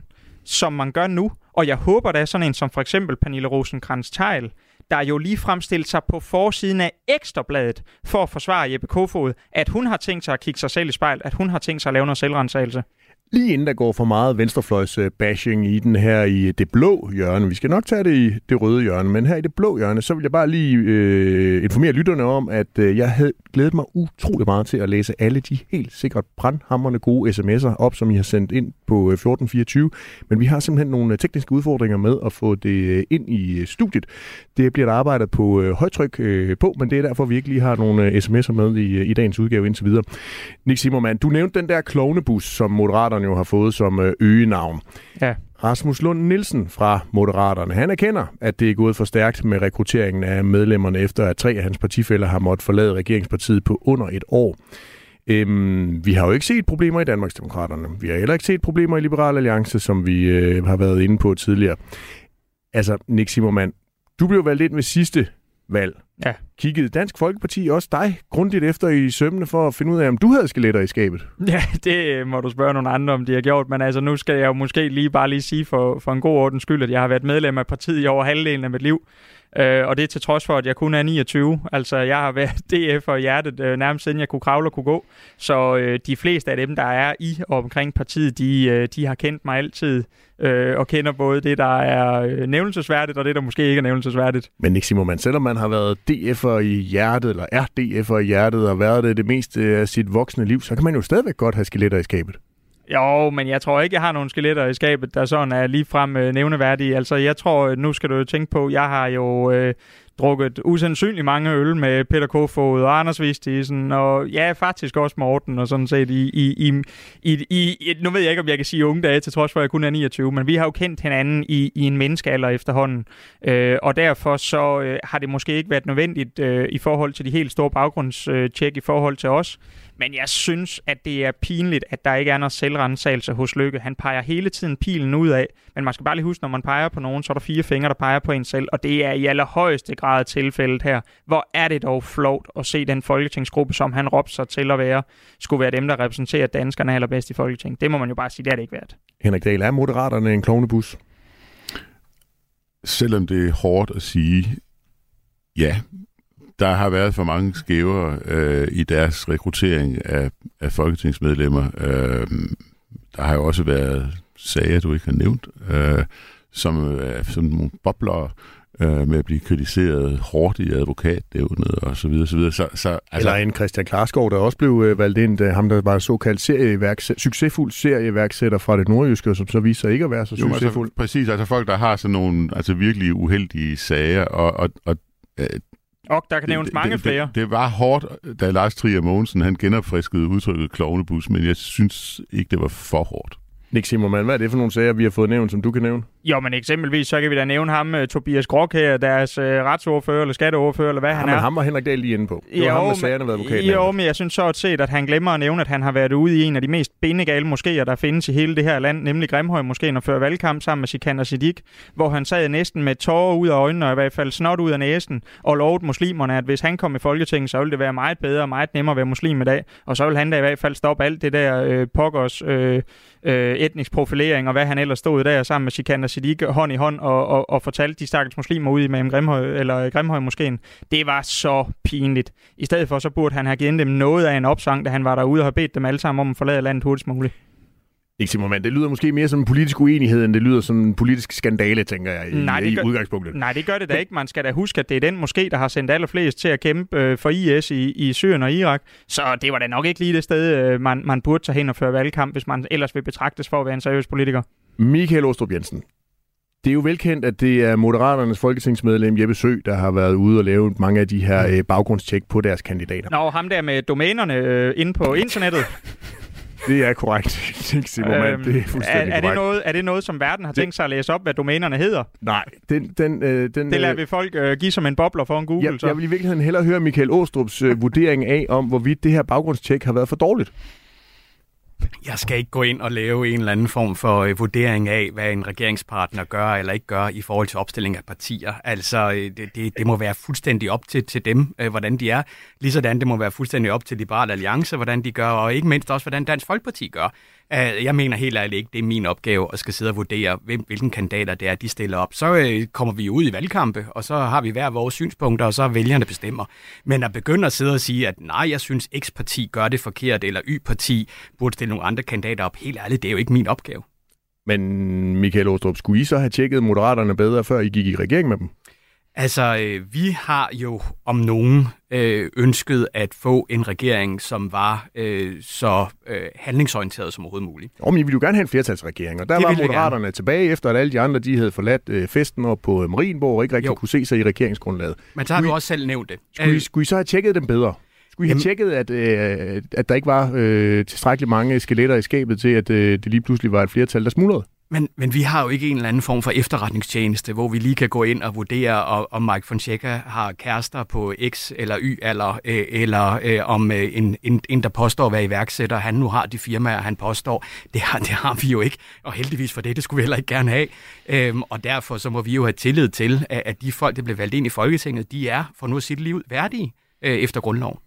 F: som man gør nu. Og jeg håber, er sådan en som for eksempel Pernille rosenkrantz teil der jo lige fremstillet sig på forsiden af Ekstrabladet for at forsvare Jeppe Kofod, at hun har tænkt sig at kigge sig selv i spejl, at hun har tænkt sig at lave noget selvrensagelse.
D: Lige inden der går for meget venstrefløjs-bashing i den her i det blå hjørne, vi skal nok tage det i det røde hjørne, men her i det blå hjørne, så vil jeg bare lige øh, informere lytterne om, at øh, jeg havde glædet mig utrolig meget til at læse alle de helt sikkert brandhammerne gode sms'er op, som I har sendt ind på øh, 1424. Men vi har simpelthen nogle øh, tekniske udfordringer med at få det øh, ind i studiet. Det bliver der arbejdet på øh, højtryk øh, på, men det er derfor, vi ikke lige har nogle sms'er med i, i dagens udgave indtil videre. Nick Zimmermann, du nævnte den der klovnebus, som Moderaterne jo har fået som øh, øgenavn. Ja. Rasmus Lund Nielsen fra Moderaterne, han erkender, at det er gået for stærkt med rekrutteringen af medlemmerne, efter at tre af hans partifælder har måttet forlade regeringspartiet på under et år. Øhm, vi har jo ikke set problemer i Danmarksdemokraterne. Vi har heller ikke set problemer i Liberal Alliance, som vi øh, har været inde på tidligere. Altså, Nick Simmermann, du blev valgt ind ved sidste valg. Ja. Kiggede Dansk Folkeparti også dig grundigt efter i sømmene for at finde ud af, om du havde skeletter i skabet?
F: Ja, det må du spørge nogle andre, om de har gjort. Men altså, nu skal jeg jo måske lige bare lige sige for, for en god ordens skyld, at jeg har været medlem af partiet i over halvdelen af mit liv. Øh, og det er til trods for, at jeg kun er 29. Altså, jeg har været DF og hjertet øh, nærmest siden jeg kunne kravle og kunne gå. Så øh, de fleste af dem, der er i og omkring partiet, de, øh, de har kendt mig altid øh, og kender både det, der er øh, nævnelsesværdigt, og det, der måske ikke er nævnelsesværdigt.
D: Men ikke Simon, man, selvom man har været DF'er i hjertet, eller er DF'er i hjertet, og været det det meste af sit voksne liv, så kan man jo stadigvæk godt have skeletter i skabet.
F: Jo, men jeg tror ikke, jeg har nogle skeletter i skabet, der sådan er ligefrem øh, nævneværdige. Altså, jeg tror, øh, nu skal du jo tænke på, jeg har jo øh, drukket usandsynlig mange øl med Peter Kofod og Anders Vistisen, og ja, faktisk også Morten, og sådan set i, i, i, i, i, nu ved jeg ikke, om jeg kan sige unge dage, til trods for, at jeg kun er 29, men vi har jo kendt hinanden i, i en menneskealder efterhånden, øh, og derfor så øh, har det måske ikke været nødvendigt øh, i forhold til de helt store baggrundstjek i forhold til os, men jeg synes, at det er pinligt, at der ikke er noget selvrensagelse hos Lykke. Han peger hele tiden pilen ud af, men man skal bare lige huske, når man peger på nogen, så er der fire fingre, der peger på en selv, og det er i allerhøjeste grad tilfældet her. Hvor er det dog flot at se den folketingsgruppe, som han råbte sig til at være, skulle være dem, der repræsenterer danskerne allerbedst i Folketinget. Det må man jo bare sige, det er det ikke værd.
D: Henrik Dahl, er Moderaterne en klovnebus?
A: Selvom det er hårdt at sige, ja, der har været for mange skæver øh, i deres rekruttering af, af folketingsmedlemmer. Øh, der har jo også været sager, du ikke har nævnt, øh, som er sådan nogle bobler øh, med at blive kritiseret hårdt i advokatdævnet og så videre, så videre. Så, så,
D: altså, Eller en Christian Klarsgaard, der også blev øh, valgt ind, ham der var såkaldt serieværksætter, succesfuld serieværksætter fra det nordjyske, som så viser sig ikke at være så jo, altså, succesfuld.
A: Altså, præcis, altså folk, der har sådan nogle altså virkelig uheldige sager, og, og, og
F: øh, og der kan nævnes det, mange
A: det,
F: flere.
A: Det, det var hårdt, da Lars Trier Mogensen han genopfriskede udtrykket klovnebus, men jeg synes ikke, det var for hårdt.
D: Nick Simmermann, hvad er det for nogle sager, vi har fået nævnt, som du kan nævne?
F: Jo, men eksempelvis, så kan vi da nævne ham, uh, Tobias Grok her, deres uh, retsordfører eller skatteordfører, eller hvad ja, han
D: men
F: er.
D: ham var Henrik Dahl lige inde på. Det jo, var ham, der sagerne været advokat.
F: Jo, men jeg synes så at set, at han glemmer at nævne, at han har været ude i en af de mest bindegale moskéer, der findes i hele det her land, nemlig Grimhøj Moskeen, og før valgkamp sammen med Sikander Siddiq, hvor han sad næsten med tårer ud af øjnene, og i hvert fald snot ud af næsen, og lovede muslimerne, at hvis han kom i Folketinget, så ville det være meget bedre og meget nemmere at være muslim i dag. Og så ville han da i hvert fald stoppe alt det der øh, pokkers øh, øh, etnisk profilering, og hvad han ellers stod der sammen med Sikander Siddiq hånd i hånd og, og, og fortalte de stakkels muslimer ude i Imam Grimhøj, eller Grimhøj Moskeen. Det var så pinligt. I stedet for, så burde han have givet dem noget af en opsang, da han var derude og har bedt dem alle sammen om at forlade landet hurtigst muligt.
D: Ikke Simon, det lyder måske mere som en politisk uenighed, end det lyder som en politisk skandale, tænker jeg, i, nej, det gør, i udgangspunktet.
F: Nej, det gør det da ikke. Man skal da huske, at det er den måske, der har sendt allerflest til at kæmpe øh, for IS i, i Syrien og Irak. Så det var da nok ikke lige det sted, øh, man, man burde tage hen og føre valgkamp, hvis man ellers vil betragtes for at være en seriøs politiker.
D: Michael Ostrup Jensen, det er jo velkendt, at det er Moderaternes folketingsmedlem Jeppe Sø, der har været ude og lave mange af de her øh, baggrundstjek på deres kandidater.
F: Nå, ham der med domænerne øh, inde på internettet.
D: Det er korrekt, Simon, øhm, det er fuldstændig
F: er, er, det noget, er det noget, som verden har tænkt sig at læse op, hvad domænerne hedder?
D: Nej. Den, den, øh, den,
F: det lader vi folk øh, give som en bobler for en Google.
D: Jeg, så. jeg vil i virkeligheden hellere høre Michael Åstrups øh, vurdering af, om hvorvidt det her baggrundstjek har været for dårligt.
E: Jeg skal ikke gå ind og lave en eller anden form for øh, vurdering af, hvad en regeringspartner gør eller ikke gør i forhold til opstilling af partier. Altså, øh, det, det, det må være fuldstændig op til, til dem, øh, hvordan de er. Ligesådan det må være fuldstændig op til Liberal Alliance, hvordan de gør, og ikke mindst også, hvordan Dansk Folkeparti gør. Jeg mener helt ærligt ikke, det er min opgave at skal sidde og vurdere, hvem, hvilken kandidater det er, de stiller op. Så øh, kommer vi ud i valgkampe, og så har vi hver vores synspunkter, og så er vælgerne bestemmer. Men at begynde at sidde og sige, at nej, jeg synes X-parti gør det forkert, eller Y-parti burde stille nogle andre kandidater op, helt ærligt, det er jo ikke min opgave.
D: Men Michael Åstrup, skulle I så have tjekket Moderaterne bedre, før I gik i regering med dem?
E: Altså, øh, vi har jo om nogen øh, ønsket at få en regering, som var øh, så øh, handlingsorienteret som overhovedet muligt.
D: Og men I ville jo gerne have en flertalsregering, og der det var Moderaterne tilbage efter, at alle de andre de havde forladt øh, festen op på Marienborg og ikke rigtig jo. kunne se sig i regeringsgrundlaget.
E: Men så har skulle du også selv nævnt det.
D: Skulle I, skulle I så have tjekket dem bedre? Skulle I have tjekket, at, øh, at der ikke var øh, tilstrækkeligt mange skeletter i skabet til, at øh, det lige pludselig var et flertal, der smuldrede?
E: Men, men vi har jo ikke en eller anden form for efterretningstjeneste, hvor vi lige kan gå ind og vurdere, om Mike Fonseca har kærester på X eller Y, eller, øh, eller øh, om øh, en, en, en, der påstår at være iværksætter, han nu har de firmaer, han påstår. Det har, det har vi jo ikke, og heldigvis for det, det skulle vi heller ikke gerne have. Øhm, og derfor så må vi jo have tillid til, at, at de folk, der bliver valgt ind i Folketinget, de er, for nu at sige det liv, værdige øh, efter grundloven.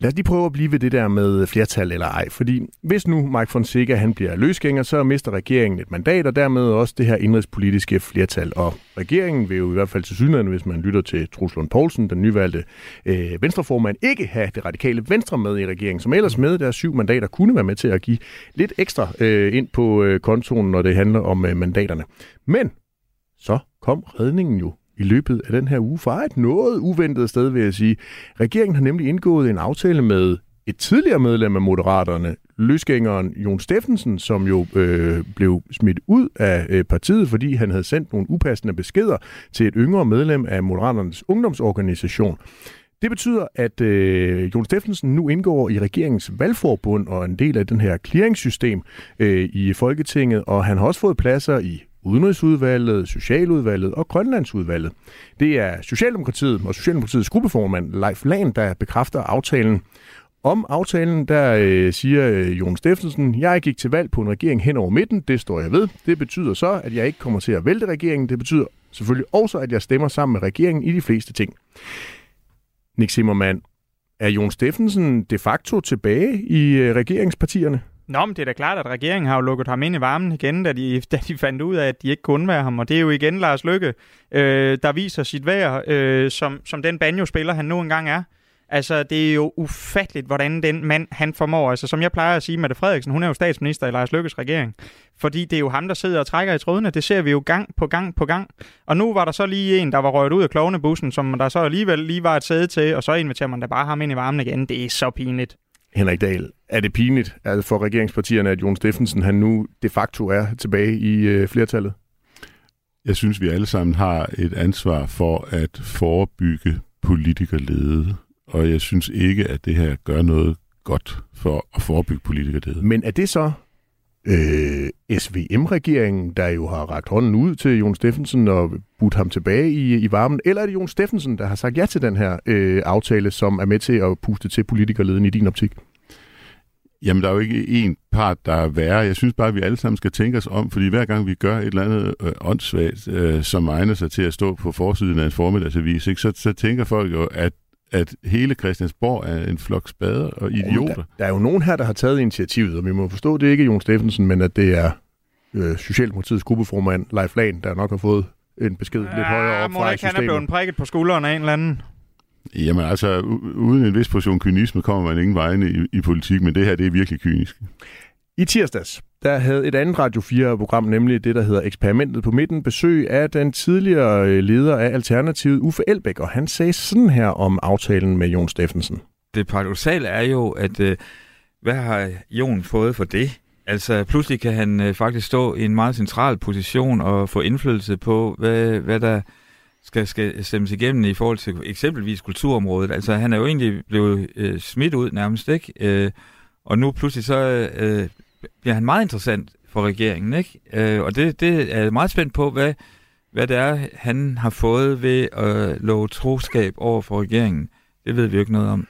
D: Lad os lige prøve at blive ved det der med flertal eller ej, fordi hvis nu Mike Fonseca han bliver løsgænger, så mister regeringen et mandat, og dermed også det her indrigspolitiske flertal. Og regeringen vil jo i hvert fald til synligheden, hvis man lytter til Truslund Poulsen, den nyvalgte øh, venstreformand, ikke have det radikale venstre med i regeringen, som ellers med deres syv mandater kunne være med til at give lidt ekstra øh, ind på øh, kontoen, når det handler om øh, mandaterne. Men så kom redningen jo i løbet af den her uge fra et noget uventet sted, vil jeg sige. Regeringen har nemlig indgået en aftale med et tidligere medlem af Moderaterne, løsgængeren Jon Steffensen, som jo øh, blev smidt ud af øh, partiet, fordi han havde sendt nogle upassende beskeder til et yngre medlem af Moderaternes ungdomsorganisation. Det betyder, at øh, Jon Steffensen nu indgår i regeringens valgforbund og en del af den her clearingssystem øh, i Folketinget, og han har også fået pladser i Udenrigsudvalget, Socialudvalget og Grønlandsudvalget. Det er Socialdemokratiet og Socialdemokratiets gruppeformand Leif Lahn, der bekræfter aftalen. Om aftalen, der øh, siger øh, Jon Steffensen, jeg gik til valg på en regering hen over midten, det står jeg ved. Det betyder så, at jeg ikke kommer til at vælte regeringen. Det betyder selvfølgelig også, at jeg stemmer sammen med regeringen i de fleste ting. Nick Zimmermann, er Jon Steffensen de facto tilbage i øh, regeringspartierne?
F: Nå, men det er da klart, at regeringen har jo lukket ham ind i varmen igen, da de, da de fandt ud af, at de ikke kunne være ham. Og det er jo igen Lars Lykke, øh, der viser sit værd øh, som, som den banjo-spiller, han nu engang er. Altså, det er jo ufatteligt, hvordan den mand, han formår. Altså, som jeg plejer at sige, Mette Frederiksen, hun er jo statsminister i Lars Lykkes regering. Fordi det er jo ham, der sidder og trækker i trådene. Det ser vi jo gang på gang på gang. Og nu var der så lige en, der var røget ud af klovnebussen, som der så alligevel lige var et sæde til, og så inviterer man da bare ham ind i varmen igen. Det er så pinligt.
D: Henrik Dahl, er det pinligt altså for regeringspartierne, at Jon Steffensen han nu de facto er tilbage i øh, flertallet?
A: Jeg synes, vi alle sammen har et ansvar for at forebygge politikerlede og jeg synes ikke, at det her gør noget godt for at forebygge politikerdød.
D: Men er det så øh, SVM-regeringen, der jo har ragt hånden ud til Jon Steffensen og budt ham tilbage i, i varmen, eller er det Jon Steffensen, der har sagt ja til den her øh, aftale, som er med til at puste til politikerleden i din optik?
A: Jamen, der er jo ikke én part, der er værre. Jeg synes bare, at vi alle sammen skal tænke os om, fordi hver gang vi gør et eller andet øh, åndssvagt, øh, som egner sig til at stå på forsiden af en formiddagsavis, ikke, så, så tænker folk jo, at at hele Christiansborg er en flok spader og idioter. Der,
D: der er jo nogen her, der har taget initiativet, og vi må forstå, at det ikke er Jon Steffensen, men at det er øh, Socialdemokratiets gruppeformand, Leif Lahn, der nok har fået en besked ja, lidt højere op fra systemet.
F: Han er blevet prikket på skulderen af en eller anden.
A: Jamen altså, uden en vis portion kynisme kommer man ingen vegne i, i politik, men det her, det er virkelig kynisk.
D: I tirsdags, der havde et andet Radio 4-program, nemlig det, der hedder Eksperimentet på midten, besøg af den tidligere øh, leder af Alternativet, Uffe Elbæk, og han sagde sådan her om aftalen med Jon Steffensen.
H: Det paradoxale er jo, at øh, hvad har Jon fået for det? Altså, pludselig kan han øh, faktisk stå i en meget central position og få indflydelse på, hvad, hvad der skal, skal stemmes igennem i forhold til eksempelvis kulturområdet. Altså, han er jo egentlig blevet øh, smidt ud nærmest, ikke? Øh, og nu pludselig så øh, bliver han meget interessant for regeringen, ikke? Øh, og det, det er jeg meget spændt på, hvad, hvad det er, han har fået ved at love troskab over for regeringen. Det ved vi jo ikke noget om.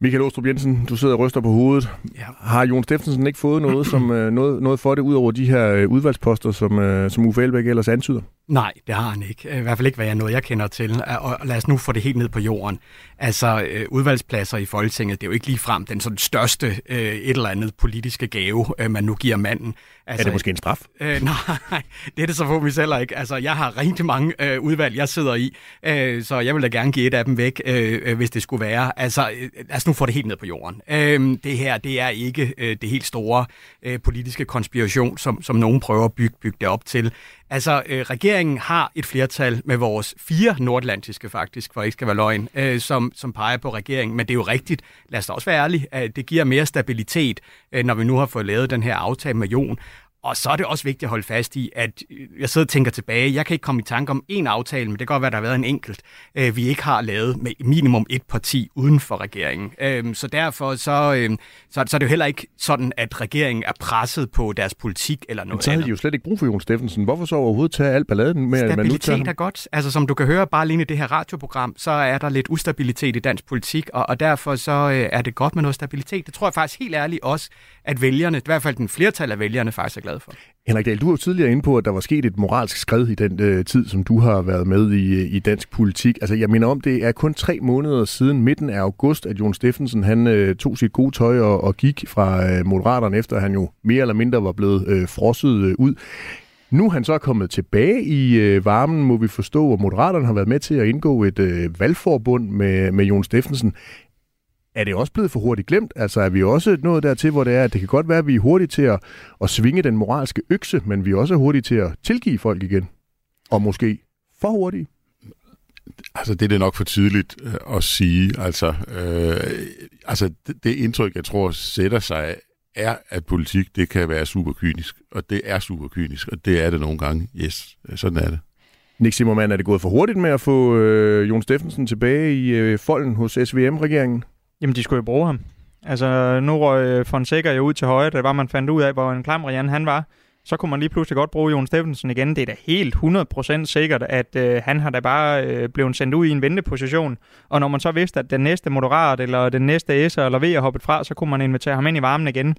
D: Michael Åstrup Jensen, du sidder og ryster på hovedet. Ja. Har Jon Steffensen ikke fået noget, som, øh, noget, noget for det, ud over de her øh, udvalgsposter, som, øh, som Uffe Elbæk ellers antyder?
E: Nej, det har han ikke. I hvert fald ikke, hvad jeg noget, jeg kender til. Og lad os nu få det helt ned på jorden. Altså, udvalgspladser i Folketinget, det er jo ikke lige frem den sådan største et eller andet politiske gave, man nu giver manden.
D: Altså, er det måske en straf?
E: Øh, nej, det er det så forhåbentlig heller ikke. Altså, jeg har rigtig mange øh, udvalg, jeg sidder i, øh, så jeg vil da gerne give et af dem væk, øh, hvis det skulle være. Altså, øh, lad os nu få det helt ned på jorden. Øh, det her, det er ikke øh, det helt store øh, politiske konspiration, som, som nogen prøver at bygge, bygge det op til. Altså, øh, regeringen har et flertal med vores fire nordatlantiske faktisk, for ikke skal være løgn, øh, som, som peger på regeringen. Men det er jo rigtigt, lad os da også være ærlige, at det giver mere stabilitet, øh, når vi nu har fået lavet den her aftale med Jon. Og så er det også vigtigt at holde fast i, at øh, jeg sidder og tænker tilbage, jeg kan ikke komme i tanke om en aftale, men det kan godt være, at der har været en enkelt, øh, vi ikke har lavet med minimum et parti uden for regeringen. Øh, så derfor så, øh, så, så er det jo heller ikke sådan, at regeringen er presset på deres politik eller noget
D: Men så havde de jo slet ikke brug for Jon Steffensen. Hvorfor så overhovedet tage al balladen med,
E: at
D: man
E: nu tager er godt. Altså som du kan høre bare lige i det her radioprogram, så er der lidt ustabilitet i dansk politik, og, og derfor så øh, er det godt med noget stabilitet. Det tror jeg faktisk helt ærligt også, at vælgerne, i hvert fald den flertal af vælgerne, faktisk er glade for.
D: Henrik Dahl, du var jo tidligere inde på, at der var sket et moralsk skred i den øh, tid, som du har været med i, øh, i dansk politik. Altså, jeg mener om, det er kun tre måneder siden midten af august, at Jon Steffensen han øh, tog sit gode tøj og, og gik fra øh, Moderaterne, efter han jo mere eller mindre var blevet øh, frosset øh, ud. Nu er han så kommet tilbage i øh, varmen, må vi forstå, og Moderaterne har været med til at indgå et øh, valgforbund med, med Jon Steffensen er det også blevet for hurtigt glemt? Altså er vi også nået dertil, hvor det er, at det kan godt være, at vi er hurtige til at, at svinge den moralske økse, men vi er også hurtige til at tilgive folk igen? Og måske for hurtige?
A: Altså, det er det nok for tidligt øh, at sige. Altså, øh, altså det, det indtryk, jeg tror, sætter sig, er, at politik, det kan være super kynisk. Og det er super kynisk, og det er det nogle gange. Yes, sådan er det.
D: Nick Simmermann, er det gået for hurtigt med at få øh, Jon Steffensen tilbage i øh, folden hos SVM-regeringen?
F: Jamen, de skulle jo bruge ham. Altså, nu røg øh, Fonseca jo ud til højre, da var man fandt ud af, hvor en klam Rian han var. Så kunne man lige pludselig godt bruge Jon Steffensen igen. Det er da helt 100% sikkert, at øh, han har da bare øh, blevet sendt ud i en venteposition. Og når man så vidste, at den næste Moderat eller den næste S'er eller V er hoppet fra, så kunne man invitere ham ind i varmen igen.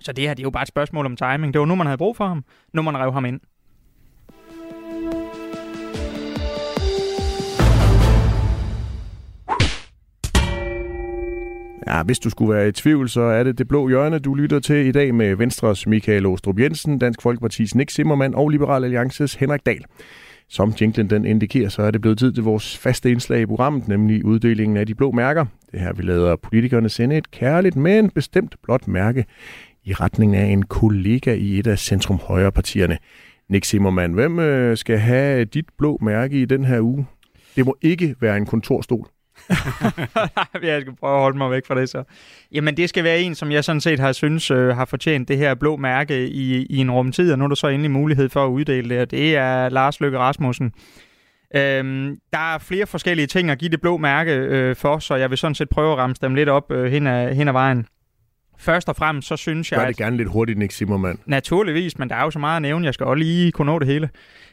F: Så det her det er jo bare et spørgsmål om timing. Det var nu, man havde brug for ham. Nu man rev ham ind.
D: Ja, hvis du skulle være i tvivl, så er det det blå hjørne, du lytter til i dag med Venstres Michael Ostrup Jensen, Dansk Folkepartis Nick Zimmermann og Liberal Alliances Henrik Dahl. Som jinglen den indikerer, så er det blevet tid til vores faste indslag i programmet, nemlig uddelingen af de blå mærker. Det her, vi lader politikerne sende et kærligt, men bestemt blåt mærke i retning af en kollega i et af centrum-højre-partierne. Nick Zimmermann, hvem øh, skal have dit blå mærke i den her uge? Det må ikke være en kontorstol.
F: jeg skal prøve at holde mig væk fra det så. Jamen, det skal være en, som jeg sådan set har synes øh, har fortjent det her blå mærke i, i en rumtid, og nu er der så endelig mulighed for at uddele det, og det er Lars Løkke Rasmussen. Øhm, der er flere forskellige ting at give det blå mærke øh, for, så jeg vil sådan set prøve at ramme dem lidt op øh, hen, ad, hen ad vejen. Først og fremmest, så synes jeg...
D: Gør det gerne lidt hurtigt, Nick Zimmermann.
F: Naturligvis, men der er jo så meget at nævne. Jeg skal også lige kunne nå det hele.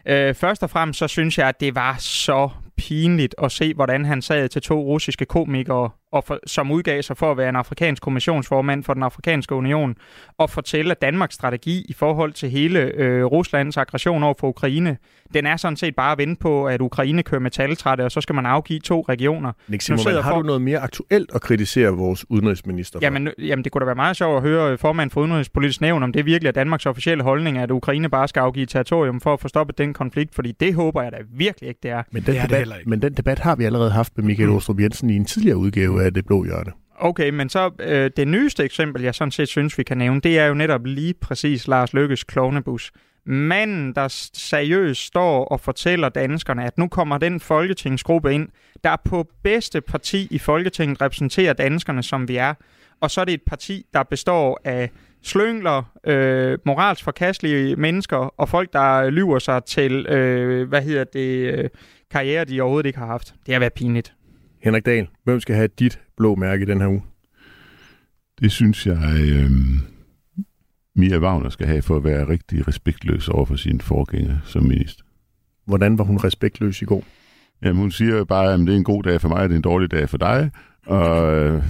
F: Øh, først og fremmest, så synes jeg, at det var så pinligt at se, hvordan han sad til to russiske komikere, og for, som udgav sig for at være en afrikansk kommissionsformand for den afrikanske union, og fortælle, at Danmarks strategi i forhold til hele øh, Ruslands aggression over for Ukraine, den er sådan set bare at vente på, at Ukraine kører metaltrætte, og så skal man afgive to regioner.
D: Nick Zimmermann, har for... du noget mere aktuelt at kritisere vores udenrigsminister for?
F: Jamen, jamen, det kunne da være meget sjovt at høre formand for Udenrigspolitisk Nævn, om det virkelig er Danmarks officielle holdning, at Ukraine bare skal afgive territorium for at få stoppet den konflikt, fordi det håber jeg da virkelig ikke, det er.
D: Men den,
F: det
D: debat, det men den debat har vi allerede haft med Michael Ostrup Jensen i en tidligere udgave af Det Blå Hjørne.
F: Okay, men så øh, det nyeste eksempel, jeg sådan set synes, vi kan nævne, det er jo netop lige præcis Lars Lykkes klovnebus. Manden, der seriøst står og fortæller danskerne, at nu kommer den folketingsgruppe ind, der på bedste parti i Folketinget repræsenterer danskerne, som vi er. Og så er det et parti, der består af slyngler, øh, moralsk forkastelige mennesker og folk, der lyver sig til, øh, hvad hedder det, øh, karriere, de overhovedet ikke har haft. Det har været pinligt.
D: Henrik Dahl, hvem skal have dit blå mærke i den her uge?
A: Det synes jeg, øh, Mia Wagner skal have for at være rigtig respektløs over for sine forgænger som minister.
D: Hvordan var hun respektløs i går?
A: Jamen, hun siger jo bare, at det er en god dag for mig, og det er en dårlig dag for dig. Og øh,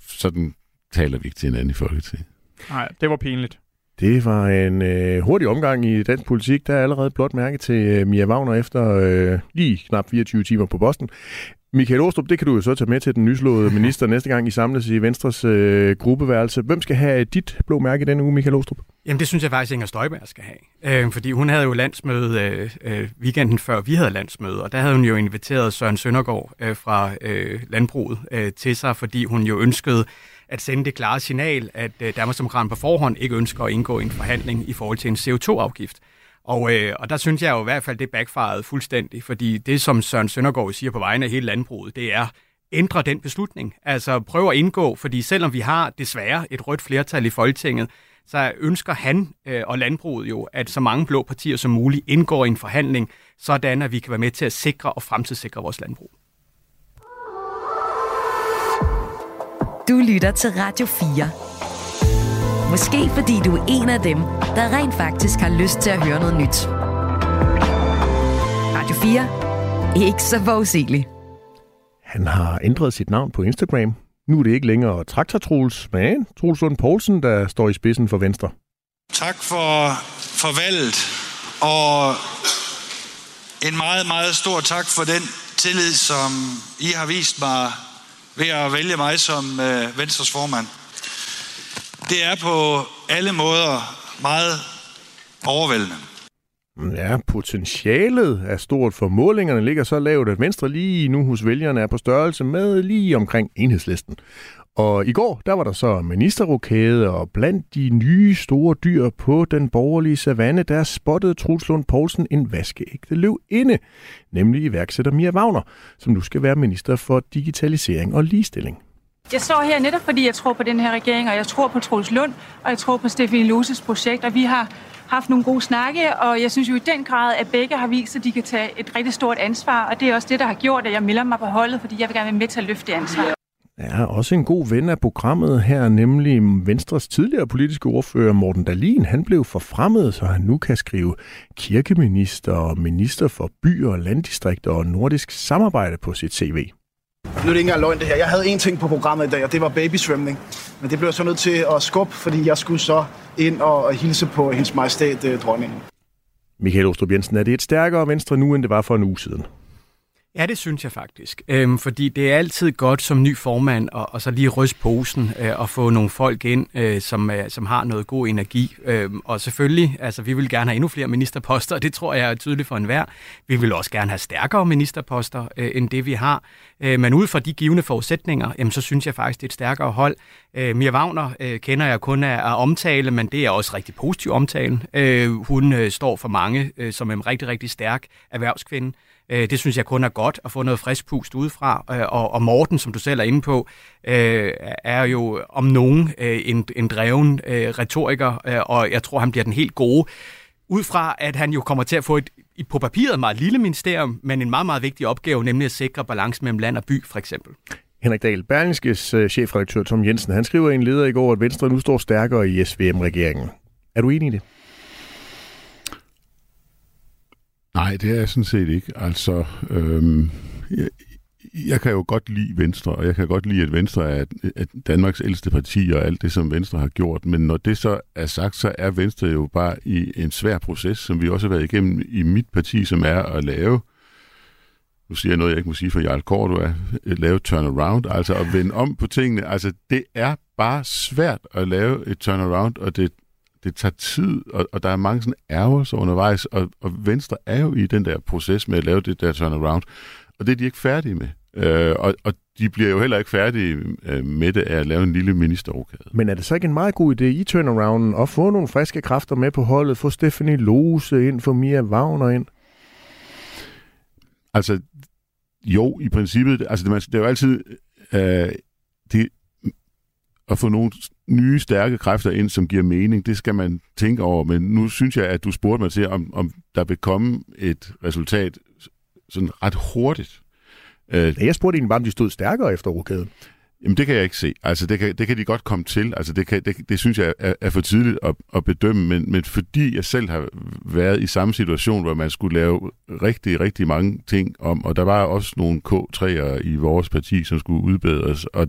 A: sådan taler vi ikke til hinanden i Folketinget.
F: Nej, det var pinligt.
D: Det var en øh, hurtig omgang i dansk politik. Der er allerede blot mærke til øh, Mia Wagner efter øh, lige knap 24 timer på posten. Michael Åstrup, det kan du jo så tage med til den nyslåede minister næste gang I samles i Venstres øh, gruppeværelse. Hvem skal have dit blå mærke denne uge, Michael Åstrup?
E: Jamen det synes jeg faktisk, Inger Støjberg skal have. Øh, fordi hun havde jo landsmøde øh, øh, weekenden før vi havde landsmøde, og der havde hun jo inviteret Søren Søndergaard øh, fra øh, Landbruget øh, til sig, fordi hun jo ønskede at sende det klare signal, at øh, Danmarksdemokraterne på forhånd ikke ønsker at indgå i en forhandling i forhold til en CO2-afgift. Og, øh, og der synes jeg jo i hvert fald, det backfired fuldstændig, fordi det, som Søren Søndergaard siger på vegne af hele landbruget, det er, ændre den beslutning. Altså prøv at indgå, fordi selvom vi har desværre et rødt flertal i Folketinget, så ønsker han øh, og landbruget jo, at så mange blå partier som muligt indgår i en forhandling, sådan at vi kan være med til at sikre og fremtidssikre vores landbrug.
C: Du lytter til Radio 4. Måske fordi du er en af dem, der rent faktisk har lyst til at høre noget nyt. Radio 4. Ikke så forudsigeligt.
D: Han har ændret sit navn på Instagram. Nu er det ikke længere Traktor Troels, men Troels Lund Poulsen, der står i spidsen for Venstre.
I: Tak for, for valget, og en meget, meget stor tak for den tillid, som I har vist mig ved at vælge mig som øh, Venstres formand. Det er på alle måder meget overvældende.
D: Ja, potentialet er stort, for målingerne ligger så lavt, at Venstre lige nu hos vælgerne er på størrelse med lige omkring enhedslisten. Og i går, der var der så ministerrokade, og blandt de nye store dyr på den borgerlige savanne, der spottede Truslund Poulsen en vaskeægte løv inde, nemlig iværksætter Mia Wagner, som nu skal være minister for digitalisering og ligestilling.
J: Jeg står her netop, fordi jeg tror på den her regering, og jeg tror på Troels Lund, og jeg tror på Stefanie Loses projekt, og vi har haft nogle gode snakke, og jeg synes jo i den grad, at begge har vist, at de kan tage et rigtig stort ansvar, og det er også det, der har gjort, at jeg melder mig på holdet, fordi jeg vil gerne være med til at løfte det ansvar.
D: Ja, også en god ven af programmet her, nemlig Venstres tidligere politiske ordfører Morten Dalin. Han blev forfremmet, så han nu kan skrive kirkeminister og minister for byer og landdistrikter og nordisk samarbejde på sit CV.
K: Nu er det ikke engang løgn det her. Jeg havde én ting på programmet i dag, og det var babysvømning. Men det blev jeg så nødt til at skubbe, fordi jeg skulle så ind og hilse på hendes majestæt øh, dronningen.
D: Michael Ostrup Jensen, er det et stærkere Venstre nu, end det var for en uge siden?
E: Ja, det synes jeg faktisk. Øhm, fordi det er altid godt som ny formand og, og så lige ryste posen øh, og få nogle folk ind, øh, som, øh, som har noget god energi. Øhm, og selvfølgelig, altså vi vil gerne have endnu flere ministerposter, og det tror jeg er tydeligt for enhver. Vi vil også gerne have stærkere ministerposter øh, end det, vi har. Øh, men ud fra de givende forudsætninger, jamen, så synes jeg faktisk, det er et stærkere hold. Øh, Mia Wagner øh, kender jeg kun af, af omtale, men det er også rigtig positiv omtale. Øh, hun øh, står for mange øh, som en rigtig, rigtig stærk erhvervskvinde. Øh, det synes jeg kun er godt at få noget frisk pust udefra. Øh, og, og Morten, som du selv er inde på, øh, er jo om nogen øh, en, en dreven øh, retoriker, øh, og jeg tror, han bliver den helt gode. Ud fra, at han jo kommer til at få et på papiret meget lille ministerium, men en meget, meget vigtig opgave, nemlig at sikre balance mellem land og by, for eksempel.
D: Henrik Dahl, Berlingskes øh, chefredaktør Tom Jensen, han skriver i en leder i går, at Venstre nu står stærkere i SVM-regeringen. Er du enig i det?
A: Nej, det er jeg sådan set ikke. Altså, øhm, jeg, jeg kan jo godt lide Venstre, og jeg kan godt lide, at Venstre er at Danmarks ældste parti og alt det, som Venstre har gjort. Men når det så er sagt, så er Venstre jo bare i en svær proces, som vi også har været igennem i mit parti, som er at lave nu siger jeg noget, jeg ikke må sige for Jarl Kort, du er lave turnaround, altså at vende om på tingene. Altså, det er bare svært at lave et turnaround, og det det tager tid, og, og der er mange sådan ærgelser undervejs, og, og Venstre er jo i den der proces med at lave det der turnaround, og det er de ikke færdige med. Øh, og, og de bliver jo heller ikke færdige øh, med det af at lave en lille ministerrokade.
D: Men er det så ikke en meget god idé i turnarounden at få nogle friske kræfter med på holdet, få Stephanie Lose ind, få Mia Wagner ind?
A: Altså, jo, i princippet, altså det, det er jo altid, øh, det, at få nogle nye, stærke kræfter ind, som giver mening, det skal man tænke over. Men nu synes jeg, at du spurgte mig til, om, om der vil komme et resultat sådan ret hurtigt.
D: Øh, jeg spurgte egentlig bare, om de stod stærkere efter rokaden.
A: Jamen, det kan jeg ikke se. Altså, det kan, det kan de godt komme til. Altså, det, kan, det, det synes jeg er, er for tidligt at, at bedømme, men, men fordi jeg selv har været i samme situation, hvor man skulle lave rigtig, rigtig mange ting om, og der var også nogle K3'ere i vores parti, som skulle udbedres, og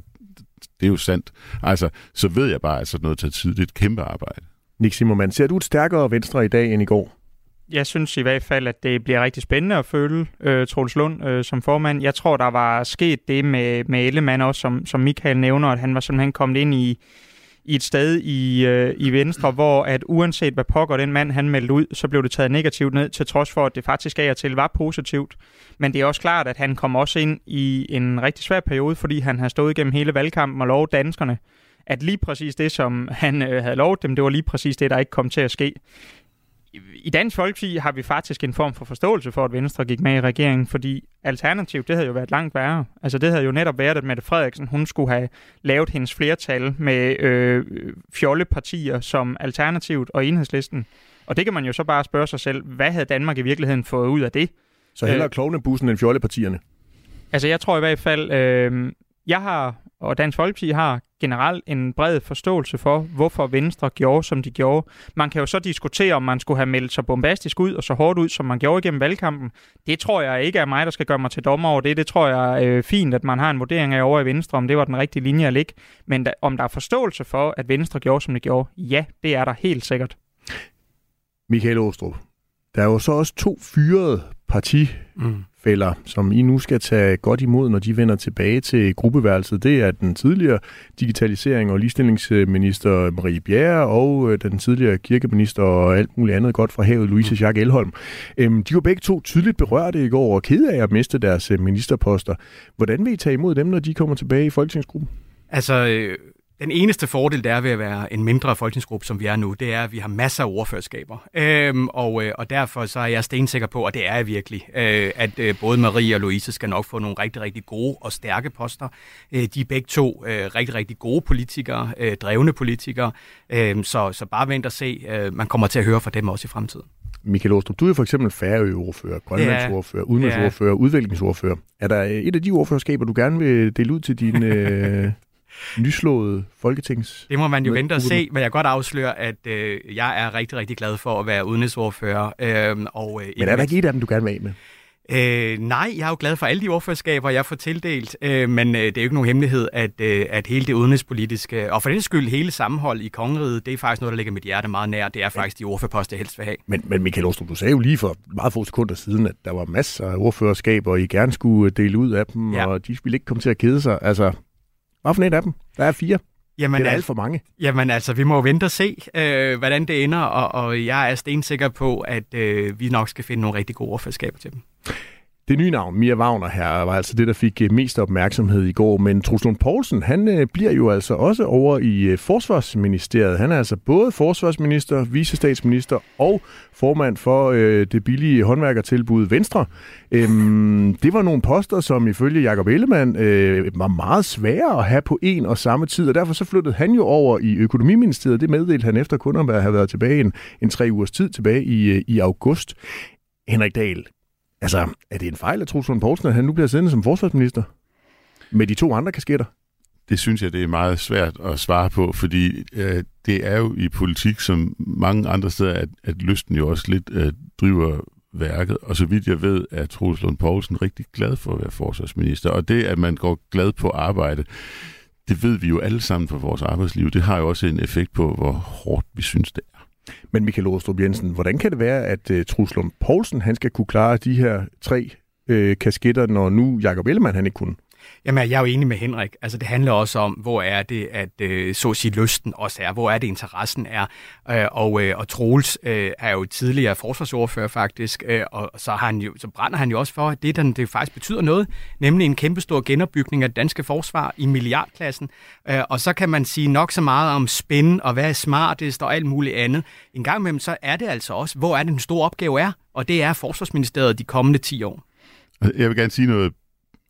A: det er jo sandt. Altså, så ved jeg bare, at sådan noget tager tid. Det er et kæmpe arbejde.
D: Nick Simmermann, ser du et stærkere venstre i dag end i går?
F: Jeg synes i hvert fald, at det bliver rigtig spændende at føle øh, Troels Lund øh, som formand. Jeg tror, der var sket det med, med Ellemann også, som, som Michael nævner, at han var simpelthen kommet ind i, i et sted i, øh, i Venstre, hvor at uanset hvad pokker den mand han meldte ud, så blev det taget negativt ned, til trods for, at det faktisk af og til var positivt. Men det er også klart, at han kom også ind i en rigtig svær periode, fordi han har stået igennem hele valgkampen og lovet danskerne, at lige præcis det, som han øh, havde lovet dem, det var lige præcis det, der ikke kom til at ske i Dansk Folkeparti har vi faktisk en form for forståelse for, at Venstre gik med i regeringen, fordi alternativt, det havde jo været langt værre. Altså det havde jo netop været, at Mette Frederiksen, hun skulle have lavet hendes flertal med øh, fjollepartier som alternativt og enhedslisten. Og det kan man jo så bare spørge sig selv, hvad havde Danmark i virkeligheden fået ud af det?
D: Så hellere øh, klovnebussen end fjollepartierne?
F: Altså jeg tror i hvert fald, øh, jeg har og Dansk Folkeparti har generelt en bred forståelse for, hvorfor Venstre gjorde, som de gjorde. Man kan jo så diskutere, om man skulle have meldt sig bombastisk ud og så hårdt ud, som man gjorde igennem valgkampen. Det tror jeg ikke er mig, der skal gøre mig til dommer over det. Det tror jeg er øh, fint, at man har en vurdering af over i Venstre, om det var den rigtige linje at ligge. Men da, om der er forståelse for, at Venstre gjorde, som de gjorde, ja, det er der helt sikkert.
D: Michael Åstrup, der er jo så også to fyrede parti mm fælder, som I nu skal tage godt imod, når de vender tilbage til gruppeværelset. Det er den tidligere digitalisering- og ligestillingsminister Marie Bjerre og øh, den tidligere kirkeminister og alt muligt andet godt fra havet, Louise mm. Jacques Elholm. Øhm, de var begge to tydeligt berørte i går og kede af at miste deres øh, ministerposter. Hvordan vil I tage imod dem, når de kommer tilbage i Folketingsgruppen?
E: Altså, øh, den eneste fordel, der er ved at være en mindre folketingsgruppe, som vi er nu, det er, at vi har masser af ordførerskaber. Øhm, og, øh, og derfor så er jeg stensikker på, og det er jeg virkelig, øh, at øh, både Marie og Louise skal nok få nogle rigtig, rigtig gode og stærke poster. Øh, de er begge to øh, rigtig, rigtig gode politikere, øh, drevne politikere. Øh, så, så bare vent og se. Øh, man kommer til at høre fra dem også i fremtiden.
D: Michael Åstrup, du er for eksempel færøordfører, grønlandsordfører, udenrigsordfører, ja. udviklingsordfører. Er der et af de ordførerskaber, du gerne vil dele ud til dine øh, nyslået folketings...
E: Det må man jo vente og se, men jeg kan godt afsløre, at øh, jeg er rigtig, rigtig glad for at være udenrigsordfører. Øh,
D: og, øh, men er der ikke et af dem, du gerne vil af med?
E: Øh, nej, jeg er jo glad for alle de ordførerskaber, jeg får tildelt, øh, men øh, det er jo ikke nogen hemmelighed, at, øh, at hele det udenrigspolitiske, og for den skyld hele sammenhold i kongeriget, det er faktisk noget, der ligger mit hjerte meget nær. Det er faktisk de ordførerposter, jeg helst vil have.
D: Men, men Michael Ostrup, du sagde jo lige for meget få sekunder siden, at der var masser af ordførerskaber, og I gerne skulle dele ud af dem, ja. og de ville ikke komme til at kede sig. Altså, hvad for et af dem? Der er fire.
E: Jamen,
D: det er
E: al-
D: alt for mange.
E: Jamen altså, vi må vente og se, øh, hvordan det ender, og, og jeg er stensikker på, at øh, vi nok skal finde nogle rigtig gode ordførerskaber til dem.
D: Det nye navn, Mia Wagner her, var altså det, der fik øh, mest opmærksomhed i går. Men Truslund Poulsen, han øh, bliver jo altså også over i øh, Forsvarsministeriet. Han er altså både forsvarsminister, vicestatsminister og formand for øh, det billige håndværkertilbud Venstre. Øhm, det var nogle poster, som ifølge Jakob Ellemann øh, var meget svære at have på en og samme tid, og derfor så flyttede han jo over i økonomiministeriet. Det meddelte han efter kun at have været tilbage en, en tre ugers tid tilbage i, i august. Henrik Dahl, Altså, er det en fejl at Truls Lund Poulsen, at han nu bliver siddende som forsvarsminister? Med de to andre kasketter?
A: Det synes jeg, det er meget svært at svare på, fordi øh, det er jo i politik, som mange andre steder, at, at lysten jo også lidt øh, driver værket. Og så vidt jeg ved, er Troels Lund Poulsen rigtig glad for at være forsvarsminister. Og det, at man går glad på arbejde, det ved vi jo alle sammen fra vores arbejdsliv. Det har jo også en effekt på, hvor hårdt vi synes, det er.
D: Men Michael Åstrup Jensen, hvordan kan det være, at øh, uh, Truls Poulsen han skal kunne klare de her tre uh, kasketter, når nu Jakob Ellemann han ikke kunne?
E: Jamen, jeg er jo enig med Henrik. Altså, det handler også om, hvor er det, at øh, så at sige, lysten også er. Hvor er det, interessen er. Øh, og, øh, og Troels øh, er jo tidligere forsvarsordfører faktisk, øh, og så, har han jo, så brænder han jo også for, at det, den, det faktisk betyder noget, nemlig en kæmpestor genopbygning af det danske forsvar i milliardklassen. Øh, og så kan man sige nok så meget om spænd og hvad er smartest og alt muligt andet. En gang imellem, så er det altså også, hvor er det, den store opgave er, og det er Forsvarsministeriet de kommende 10 år.
A: Jeg vil gerne sige noget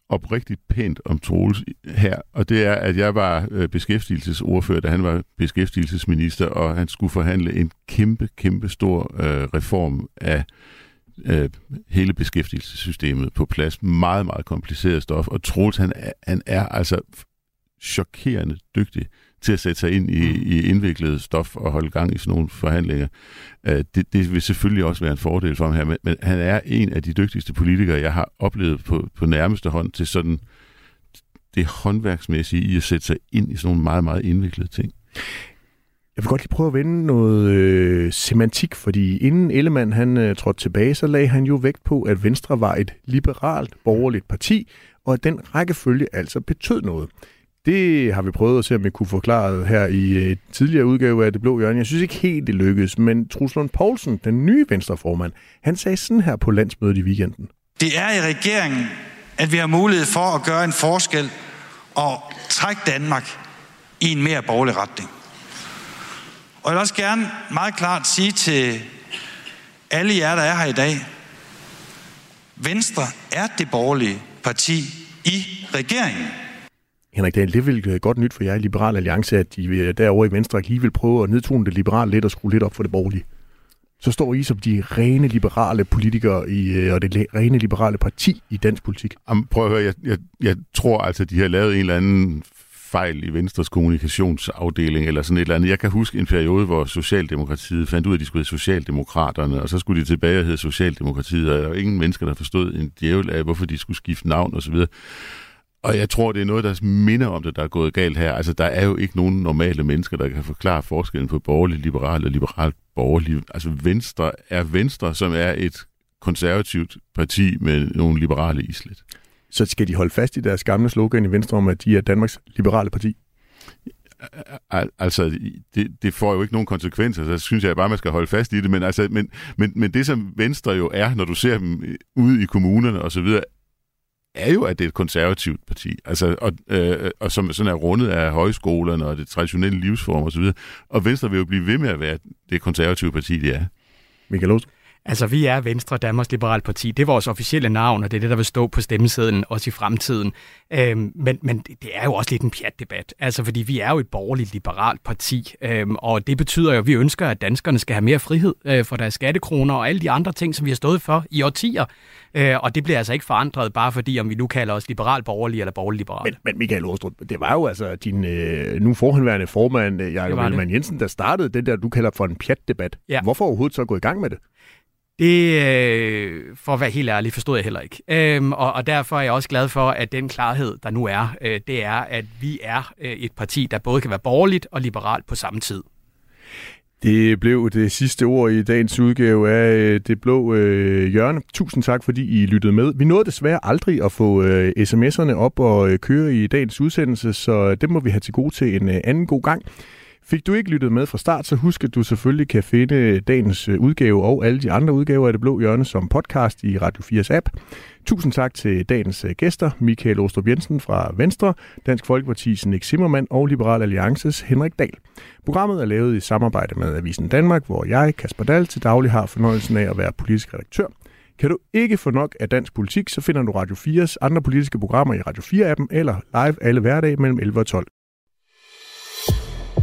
A: oprigtigt pænt om Troels her, og det er, at jeg var øh, beskæftigelsesordfører, da han var beskæftigelsesminister, og han skulle forhandle en kæmpe, kæmpe stor øh, reform af øh, hele beskæftigelsessystemet på plads. Meget, meget kompliceret stof, og Troels, han er, han er altså chokerende dygtig til at sætte sig ind i, i indviklet stof og holde gang i sådan nogle forhandlinger. Uh, det, det vil selvfølgelig også være en fordel for ham her, men, men han er en af de dygtigste politikere, jeg har oplevet på, på nærmeste hånd til sådan det håndværksmæssige i at sætte sig ind i sådan nogle meget, meget indviklede ting.
D: Jeg vil godt lige prøve at vende noget øh, semantik, fordi inden Ellemann han øh, trådte tilbage, så lagde han jo vægt på, at Venstre var et liberalt borgerligt parti, og at den rækkefølge altså betød noget. Det har vi prøvet at se, om vi kunne forklare her i et tidligere udgave af Det Blå Hjørne. Jeg synes ikke helt, det lykkedes, men Truslund Poulsen, den nye venstreformand, han sagde sådan her på landsmødet i weekenden.
I: Det er i regeringen, at vi har mulighed for at gøre en forskel og trække Danmark i en mere borgerlig retning. Og jeg vil også gerne meget klart sige til alle jer, der er her i dag, Venstre er det borgerlige parti i regeringen.
D: Henrik Dahl, det vil øh, godt nyt for jer i Liberal Alliance, at de øh, derovre i Venstre lige vil prøve at nedtone det liberale lidt og skrue lidt op for det borgerlige. Så står I som de rene liberale politikere i, øh, og det rene liberale parti i dansk politik.
A: Jamen, prøv at høre, jeg, jeg, jeg tror altså, de har lavet en eller anden fejl i Venstres kommunikationsafdeling eller sådan et eller andet. Jeg kan huske en periode, hvor Socialdemokratiet fandt ud af, at de skulle hedde Socialdemokraterne, og så skulle de tilbage og hedde Socialdemokratiet, og der var ingen mennesker, der forstod en djævel af, hvorfor de skulle skifte navn osv. Og jeg tror, det er noget, der minder om det, der er gået galt her. Altså, der er jo ikke nogen normale mennesker, der kan forklare forskellen på borgerlig, liberal og liberalt borgerlig. Altså, Venstre er Venstre, som er et konservativt parti med nogle liberale islet.
D: Så skal de holde fast i deres gamle slogan i Venstre om, at de er Danmarks liberale parti?
A: Al- altså, det, det får jo ikke nogen konsekvenser, så synes jeg bare, man skal holde fast i det. Men, altså, men, men, men det, som Venstre jo er, når du ser dem ude i kommunerne og så videre, er jo, at det er et konservativt parti, altså, og, øh, og som sådan er rundet af højskolerne og det traditionelle livsform og så videre. Og Venstre vil jo blive ved med at være det konservative parti, det er.
D: Michael Ost.
E: Altså, vi er Venstre, Danmarks Liberale Parti. Det er vores officielle navn, og det er det, der vil stå på stemmesedlen også i fremtiden. Øhm, men, men det er jo også lidt en pjat-debat. Altså, fordi vi er jo et borgerligt liberalt parti, øhm, og det betyder jo, at vi ønsker, at danskerne skal have mere frihed øh, for deres skattekroner og alle de andre ting, som vi har stået for i årtier. Øh, og det bliver altså ikke forandret, bare fordi, om vi nu kalder os liberal borgerlige eller borgerlig liberal.
D: Men, men Michael Åstrup, det var jo altså din øh, nu forhenværende formand, Jakob Ellemann Jensen, der startede den der, du kalder for en pjat-debat.
E: Ja.
D: Hvorfor overhovedet så gå i gang med det?
E: Det, øh, for at være helt ærlig, forstod jeg heller ikke. Øhm, og, og derfor er jeg også glad for, at den klarhed, der nu er, øh, det er, at vi er øh, et parti, der både kan være borgerligt og liberalt på samme tid.
D: Det blev det sidste ord i dagens udgave af øh, Det Blå øh, Hjørne. Tusind tak, fordi I lyttede med. Vi nåede desværre aldrig at få øh, sms'erne op og øh, køre i dagens udsendelse, så det må vi have til gode til en øh, anden god gang. Fik du ikke lyttet med fra start, så husk, at du selvfølgelig kan finde dagens øh, udgave og alle de andre udgaver af Det Blå Hjørne som podcast i Radio 4's app. Tusind tak til dagens øh, gæster, Michael Ostrup Jensen fra Venstre, Dansk Folkeparti's Nick Zimmermann og Liberal Alliances Henrik Dahl. Programmet er lavet i samarbejde med Avisen Danmark, hvor jeg, Kasper Dahl, til daglig har fornøjelsen af at være politisk redaktør. Kan du ikke få nok af dansk politik, så finder du Radio 4's andre politiske programmer i Radio 4-appen eller live alle hverdage mellem 11 og 12.